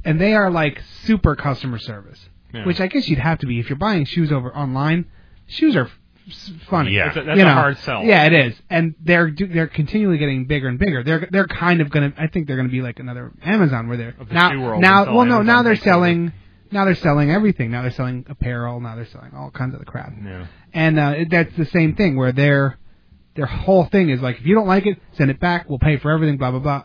and they are like super customer service, Yeah. which I guess you'd have to be if you're buying shoes over online. Shoes are funny. Yeah. That's a- that's you a know. hard sell. Yeah, it is, and they're do- they're continually getting bigger and bigger. They're they're kind of gonna. I think they're gonna be like another Amazon where they're Of the now shoe world now. Well, no, Amazon now they're takes over. selling. Now they're selling everything. Now they're selling apparel. Now they're selling all kinds of the crap. Yeah. And uh, it- that's the same thing where their their whole thing is like, if you don't like it, send it back. We'll pay for everything. Blah blah blah.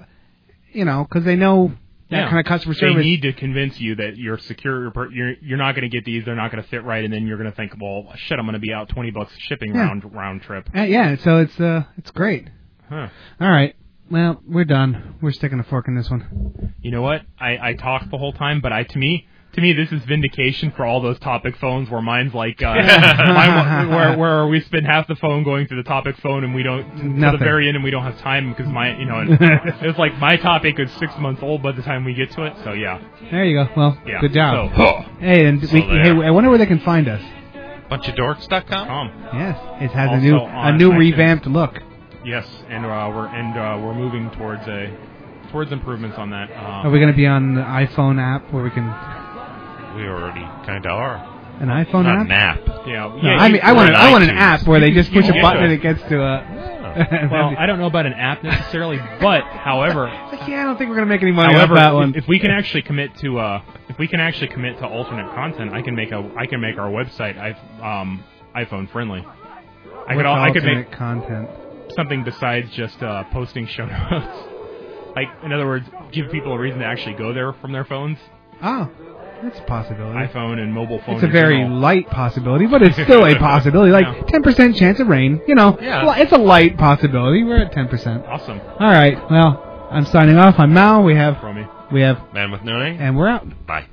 You know, because they know that Yeah. kind of customer service. They need to convince you that you're secure. You're You're, you're not going to get these. They're not going to fit right, and then you're going to think, well, shit, I'm going to be out twenty bucks shipping Yeah. round round trip. Uh, yeah, so it's uh it's great. Huh. All right. Well, we're done. We're sticking a fork in this one. You know what? I I talked the whole time, but I to me. To me, this is vindication for all those topic phones where mine's like, uh, mine, where where we spend half the phone going to the topic phone and we don't to Nothing. the very end and we don't have time because my you know it's like my topic is six months old by the time we get to it. So yeah, There you go. Well, Yeah, good job. so- hey, and So we, hey, I wonder where they can find us. Bunchofdorks.com? Yes, it has a new a new iTunes. revamped look. Yes, and uh, we're and uh, we're moving towards a towards improvements on that. Um, Are we going to be on the iPhone app where we can We already kind of are. an iPhone Not app? an app. yeah, No, yeah. I mean, I want an, I want an app where they just push a button get and it. it gets to a. well, I don't know about an app necessarily, but however, Like, yeah, I don't think we're going to make any money however, off that one. if, if we can actually commit to uh, if we can actually commit to alternate content, I can make a I can make our website um iPhone friendly. I could What's I could make content. something besides just uh, posting show notes. Like, in other words, give people a reason to actually go there from their phones. Oh, that's a possibility. iPhone and mobile phones. It's a very general. light possibility, but it's still a possibility. Like ten percent chance of rain. You know, Yeah. it's a light possibility. We're at ten percent. Awesome. All right. Well, I'm signing off. I'm Mal. We have Romy. we have Man with no name. and we're out. Bye.